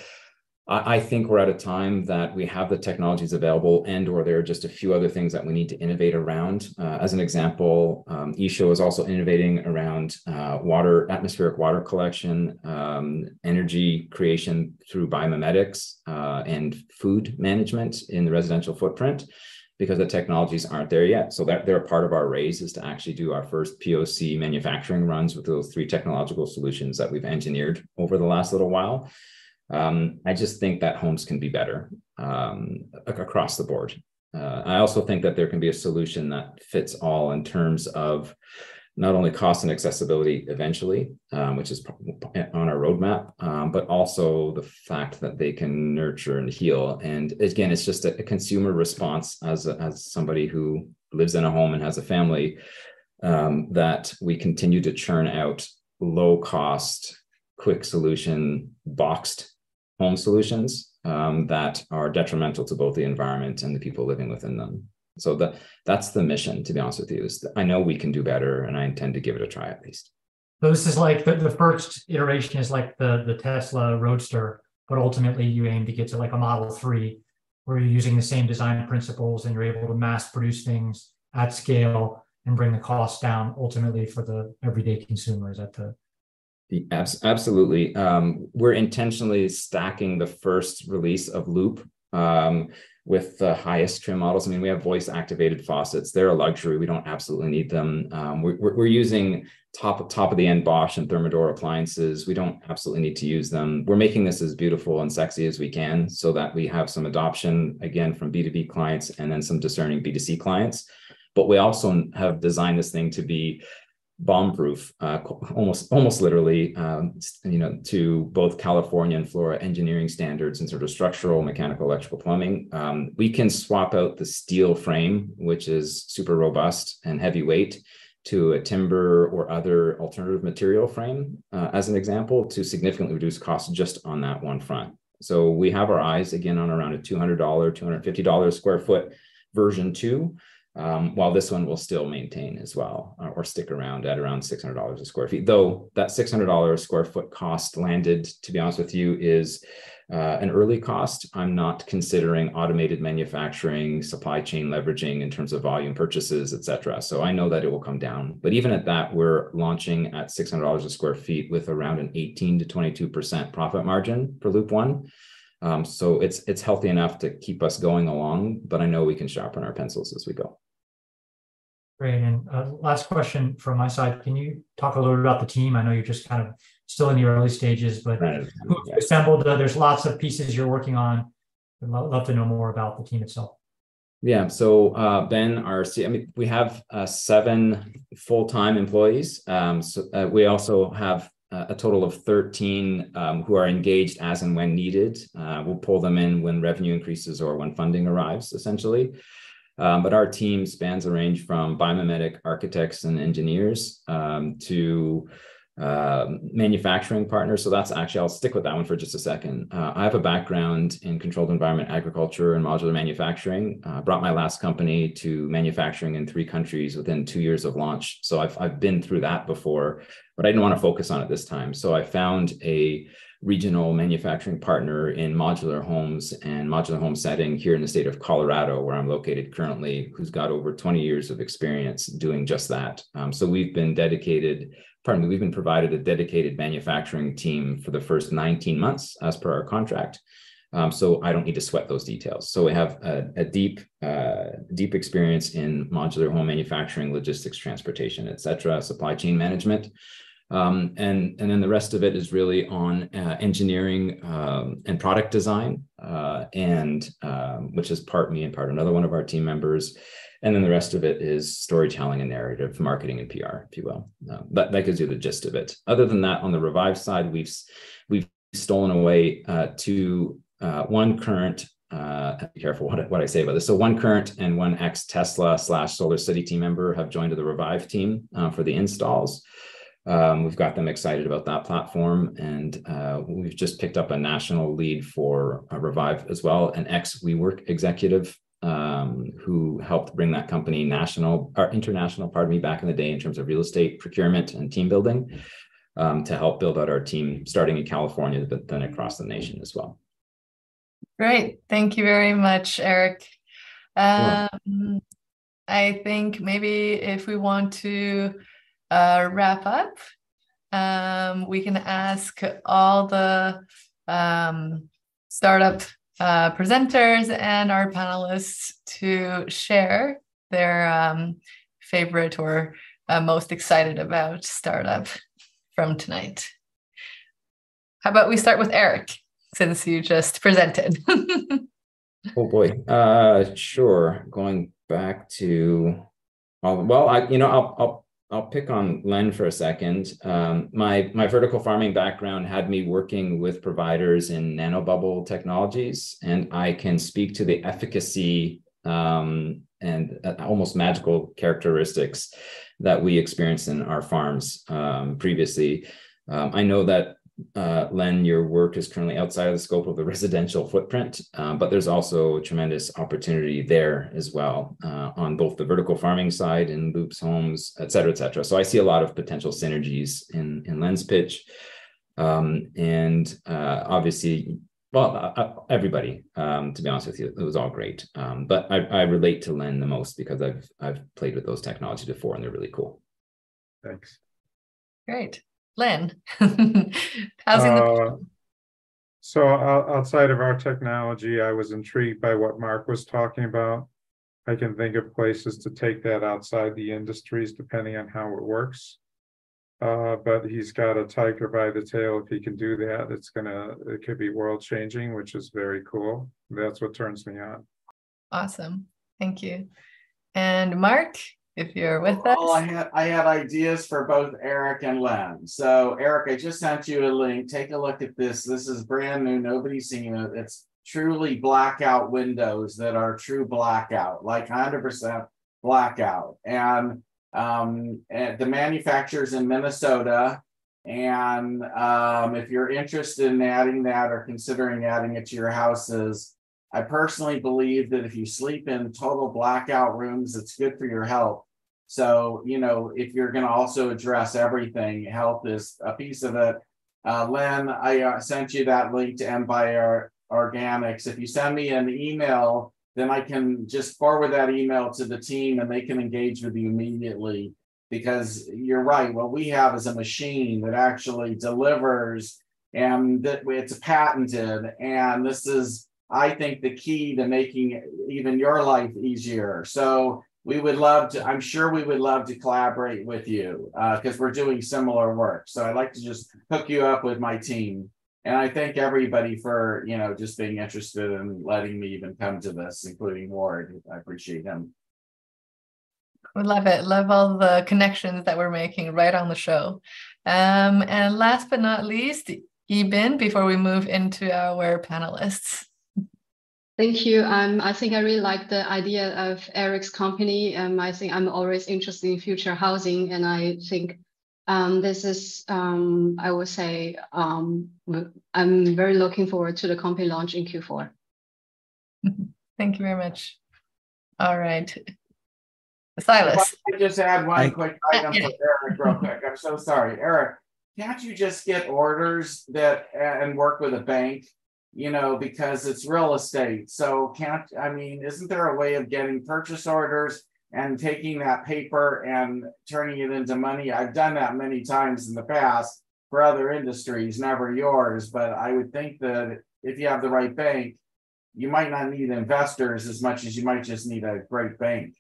I, think we're at a time that we have the technologies available and or there are just a few other things that we need to innovate around. Uh, as an example, um, is also innovating around uh, water, atmospheric water collection, um, energy creation through biomimetics, uh, and food management in the residential footprint because the technologies aren't there yet. So that they're a part of our raise is to actually do our first POC manufacturing runs with those three technological solutions that we've engineered over the last little while. Um, I just think that homes can be better um, across the board. Uh, I also think that there can be a solution that fits all in terms of not only cost and accessibility eventually, um, which is on our roadmap, um, but also the fact that they can nurture and heal. And again, it's just a, a consumer response as, a, as somebody who lives in a home and has a family um, that we continue to churn out low cost, quick solution, boxed home solutions um, that are detrimental to both the environment and the people living within them. So that that's the mission, to be honest with you. Is I know we can do better, and I intend to give it a try at least. So this is like the, the first iteration is like the the Tesla Roadster, but ultimately you aim to get to like a Model Three, where you're using the same design principles and you're able to mass produce things at scale and bring the cost down ultimately for the everyday consumers at the Absolutely. Um, we're intentionally stacking the first release of Loop um, with the highest trim models. I mean, we have voice activated faucets. They're a luxury. We don't absolutely need them. Um, we're, we're, using top, top of the end Bosch and Thermador appliances. We don't absolutely need to use them. We're making this as beautiful and sexy as we can so that we have some adoption again from B2B clients and then some discerning B2C clients. But we also have designed this thing to be bomb proof uh, almost almost literally um, you know to both california and florida engineering standards and sort of structural mechanical electrical plumbing um, we can swap out the steel frame which is super robust and heavyweight to a timber or other alternative material frame, uh, as an example, to significantly reduce costs just on that one front. So we have our eyes again on around a $200, $250 square foot version two, um, while this one will still maintain as well uh, or stick around at around $600 a square feet. Though that $600 a square foot cost landed, to be honest with you, is uh, an early cost. I'm not considering automated manufacturing, supply chain leveraging in terms of volume purchases, et cetera. So I know that it will come down. But even at that, we're launching at $600 a square feet with around an 18 to 22% profit margin for Loop One. Um, so it's it's healthy enough to keep us going along, but I know we can sharpen our pencils as we go. Great. And uh, last question from my side. Can you talk a little bit about the team? I know you're just kind of still in the early stages, but right. assembled? Uh, there's lots of pieces you're working on. I'd love to know more about the team itself. Yeah. So uh, Ben, our I mean, we have uh, seven full-time employees. Um, so uh, we also have uh, a total of 13 um, who are engaged as and when needed. Uh, we'll pull them in when revenue increases or when funding arrives, essentially. Um, but our team spans a range from biomimetic architects and engineers um, to uh, manufacturing partners. So that's actually, I'll stick with that one for just a second. Uh, I have a background in controlled environment agriculture and modular manufacturing. Uh, brought my last company to manufacturing in three countries within two years of launch. So I've, I've been through that before, but I didn't want to focus on it this time. So I found a regional manufacturing partner in modular homes and modular home setting here in the state of Colorado, where I'm located currently, who's got over 20 years of experience doing just that. Um, so we've been dedicated, pardon me, we've been provided a dedicated manufacturing team for the first 19 months as per our contract. Um, so I don't need to sweat those details. So we have a, a deep, uh, deep experience in modular home manufacturing, logistics, transportation, et cetera, supply chain management. Um, and, and then the rest of it is really on uh, engineering um, and product design, uh, and um, which is part me and part another one of our team members. And then the rest of it is storytelling and narrative, marketing and PR, if you will. Uh, that, that gives you the gist of it. Other than that, on the Revive side, we've we've stolen away uh, to uh, one current uh, be careful what, what I say about this. So one current and one ex Tesla slash Solar City team member have joined the Revive team uh, for the installs. Um, we've got them excited about that platform, and uh, we've just picked up a national lead for uh, Revive as well, an ex WeWork executive um, who helped bring that company national or international, pardon me, back in the day in terms of real estate procurement and team building um, to help build out our team, starting in California, but then across the nation as well. Great, thank you very much, Eric. Um, I think maybe if we want to uh, wrap up, um, we can ask all the um, startup uh, presenters and our panelists to share their um, favorite or uh, most excited about startup from tonight. How about we start with Eric, since you just presented? oh boy, uh, sure. Going back to, well, I you know I'll I'll I'll pick on Len for a second. Um, my my vertical farming background had me working with providers in nanobubble technologies, and I can speak to the efficacy um, and uh, almost magical characteristics that we experienced in our farms um, previously. Um, I know that uh, Len, your work is currently outside of the scope of the residential footprint, um, but there's also tremendous opportunity there as well uh, on both the vertical farming side and Loops homes, et cetera, et cetera. So I see a lot of potential synergies in, in Len's pitch. Um, and uh, obviously, well, uh, uh, everybody, um, to be honest with you, it was all great. Um, but I, I relate to Len the most because I've I've played with those technologies before and they're really cool. Thanks. Great. Len, how's in the uh, so outside of our technology, I was intrigued by what Mark was talking about. I can think of places to take that outside the industries, depending on how it works. Uh, but he's got a tiger by the tail. If he can do that, it's gonna it could be world changing, which is very cool. That's what turns me on. Awesome, thank you. And Mark, if you're with us. Well, I had I had ideas for both Eric and Len. So Eric, I just sent you a link. Take a look at this. This is brand new. Nobody's seen it. It's truly blackout windows that are true blackout, like 100% blackout. And Um, and the manufacturer's in Minnesota. And um, if you're interested in adding that or considering adding it to your houses, I personally believe that if you sleep in total blackout rooms, it's good for your health. So, you know, if you're going to also address everything, health is a piece of it. Uh, Len, I uh, sent you that link to Empire Organics. If you send me an email, then I can just forward that email to the team and they can engage with you immediately. Because you're right, what we have is a machine that actually delivers and that it's patented. And this is, I think, the key to making even your life easier. So we would love to, I'm sure we would love to collaborate with you because uh, we're doing similar work. So I'd like to just hook you up with my team. And I thank everybody for, you know, just being interested and letting me even come to this, including Ward. I appreciate him. We love it. Love all the connections that we're making right on the show. Um, and last but not least, Ibin, before we move into our panelists. Thank you. Um, I think I really like the idea of Eric's company. Um, I think I'm always interested in future housing, and I think um, this is, um, I would say, um, I'm very looking forward to the company launch in Q4. Thank you very much. All right. Silas. I just add one I, quick item for Eric real quick. I'm so sorry. Eric, can't you just get orders that and work with a bank, you know, because it's real estate. So can't I mean, isn't there a way of getting purchase orders and taking that paper and turning it into money? I've done that many times in the past for other industries, never yours, but I would think that if you have the right bank, you might not need investors as much as you might just need a great bank.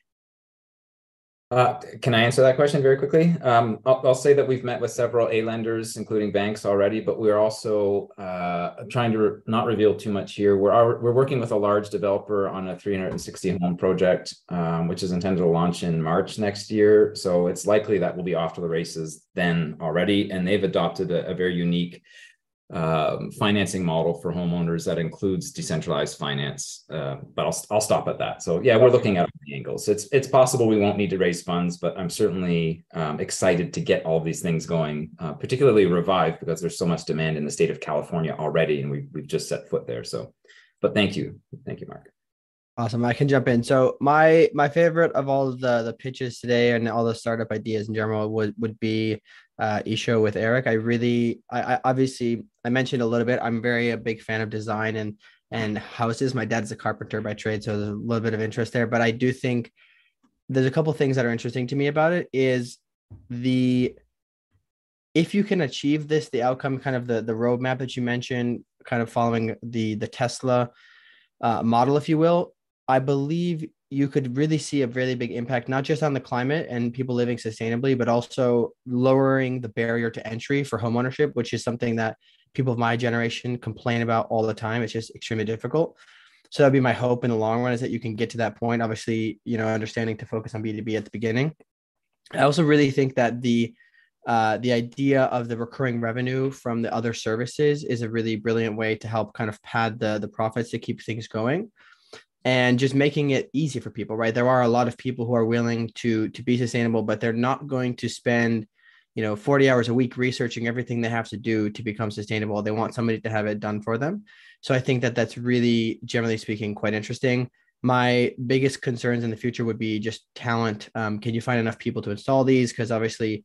Uh, can I answer that question very quickly? Um, I'll, I'll, say that we've met with several A lenders, including banks already, but we're also uh, trying to re not reveal too much here. We're, we're working with a large developer on a 360 home project, um, which is intended to launch in March next year. So it's likely that we'll be off to the races then already. And they've adopted a, a very unique um, financing model for homeowners that includes decentralized finance. Uh, but I'll, I'll stop at that. So yeah, we're looking at the angles. It's it's possible we won't need to raise funds, but I'm certainly um, excited to get all these things going, uh, particularly Revive because there's so much demand in the state of California already, and we we've just set foot there. So, but thank you, thank you, Mark. Awesome. I can jump in. So my my favorite of all the the pitches today and all the startup ideas in general would would be uh Isso with Eric. I really I, I obviously I mentioned a little bit. I'm very a big fan of design and and houses. My dad's a carpenter by trade, so there's a little bit of interest there. But I do think there's a couple things that are interesting to me about it is the if you can achieve this, the outcome, kind of the the roadmap that you mentioned, kind of following the the Tesla uh, model, if you will, I believe you could really see a really big impact, not just on the climate and people living sustainably, but also lowering the barrier to entry for homeownership, which is something that people of my generation complain about all the time. It's just extremely difficult. So that'd be my hope in the long run is that you can get to that point. Obviously, you know, understanding to focus on B2B at the beginning. I also really think that the uh, the idea of the recurring revenue from the other services is a really brilliant way to help kind of pad the the profits to keep things going and just making it easy for people right? There are a lot of people who are willing to to be sustainable but they're not going to spend you know 40 hours a week researching everything they have to do to become sustainable. They want somebody to have it done for them. So i think that that's really generally speaking quite interesting. My biggest concerns in the future would be just talent. Um, can you find enough people to install these? Because obviously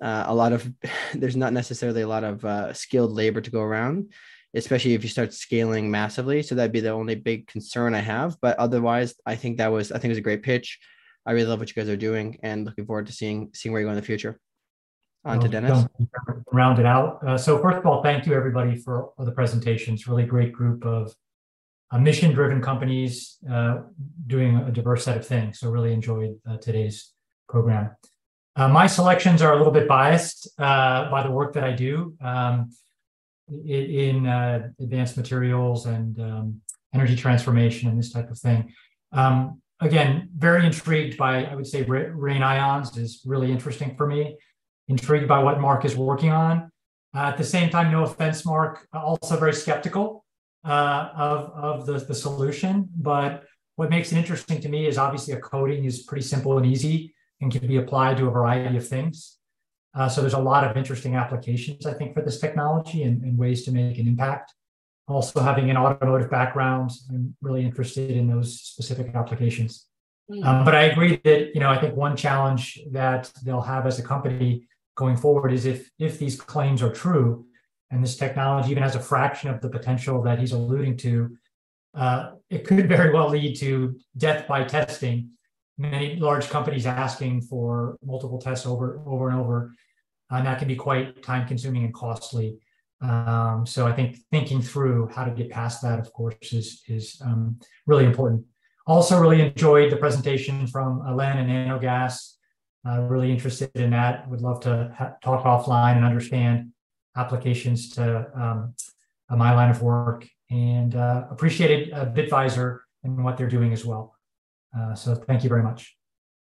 uh, a lot of there's not necessarily a lot of uh, skilled labor to go around especially if you start scaling massively. So that'd be the only big concern I have. But otherwise, I think that was I think it was a great pitch. I really love what you guys are doing, and looking forward to seeing seeing where you go in the future. On to Dennis. Round it out. Uh, so first of all, thank you everybody for, the presentations. Really great group of uh, mission-driven companies uh, doing a diverse set of things. So really enjoyed uh, today's program. Uh, my selections are a little bit biased uh, by the work that I do. Um, in uh, advanced materials and um, energy transformation and this type of thing. Um, again, very intrigued by, I would say, Rainions is really interesting for me. Intrigued by what Mark is working on. Uh, at the same time, no offense, Mark, also very skeptical uh, of, of the, the solution. But what makes it interesting to me is obviously a coating is pretty simple and easy. and can be applied to a variety of things. Uh, so there's a lot of interesting applications, I think, for this technology and, and, ways to make an impact. Also, having an automotive background, I'm really interested in those specific applications. Mm. Um, but I agree that you know I think one challenge that they'll have as a company going forward is if if these claims are true, and this technology even has a fraction of the potential that he's alluding to, uh, it could very well lead to death by testing. Many large companies asking for multiple tests over over and over, and that can be quite time consuming and costly. Um, so I think thinking through how to get past that, of course, is is um, really important. Also, really enjoyed the presentation from Alain and Nanogas. Uh, really interested in that. Would love to ha- talk offline and understand applications to um, my line of work and uh, appreciated uh, BitVisor and what they're doing as well. Uh, so thank you very much.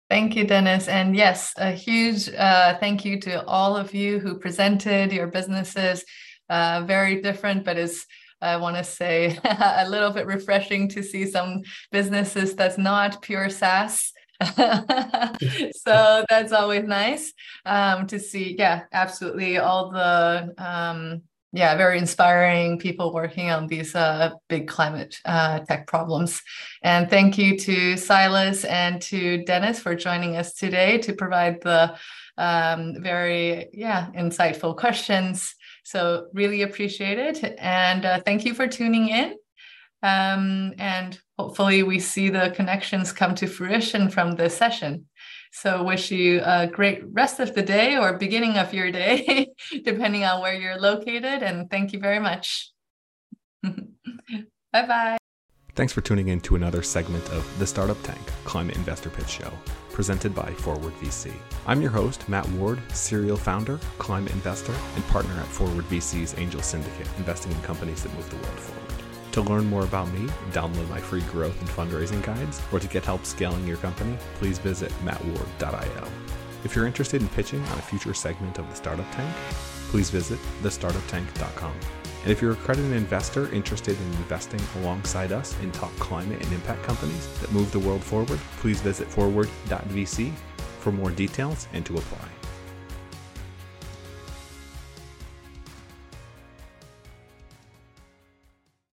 Thank you, Dennis. And yes, a huge uh, thank you to all of you who presented your businesses. Uh, very different, but is I want to say a little bit refreshing to see some businesses that's not pure SaaS. so that's always nice um, to see. Yeah, absolutely. All the um, yeah, very inspiring people working on these uh, big climate uh, tech problems. And thank you to Silas and to Dennis for joining us today to provide the um, very yeah insightful questions. So really appreciate it, and uh, thank you for tuning in. Um, and hopefully, we see the connections come to fruition from this session. So, wish you a great rest of the day or beginning of your day, depending on where you're located. And thank you very much. bye bye. Thanks for tuning in to another segment of the Startup Tank Climate Investor Pitch Show, presented by Forward VC. I'm your host, Matt Ward, serial founder, climate investor, and partner at Forward VC's Angel Syndicate, investing in companies that move the world forward. To learn more about me, download my free growth and fundraising guides, or to get help scaling your company, please visit mattward.io. If you're interested in pitching on a future segment of the Startup Tank, please visit thestartuptank.com. And if you're a accredited investor interested in investing alongside us in top climate and impact companies that move the world forward, please visit forward.vc for more details and to apply.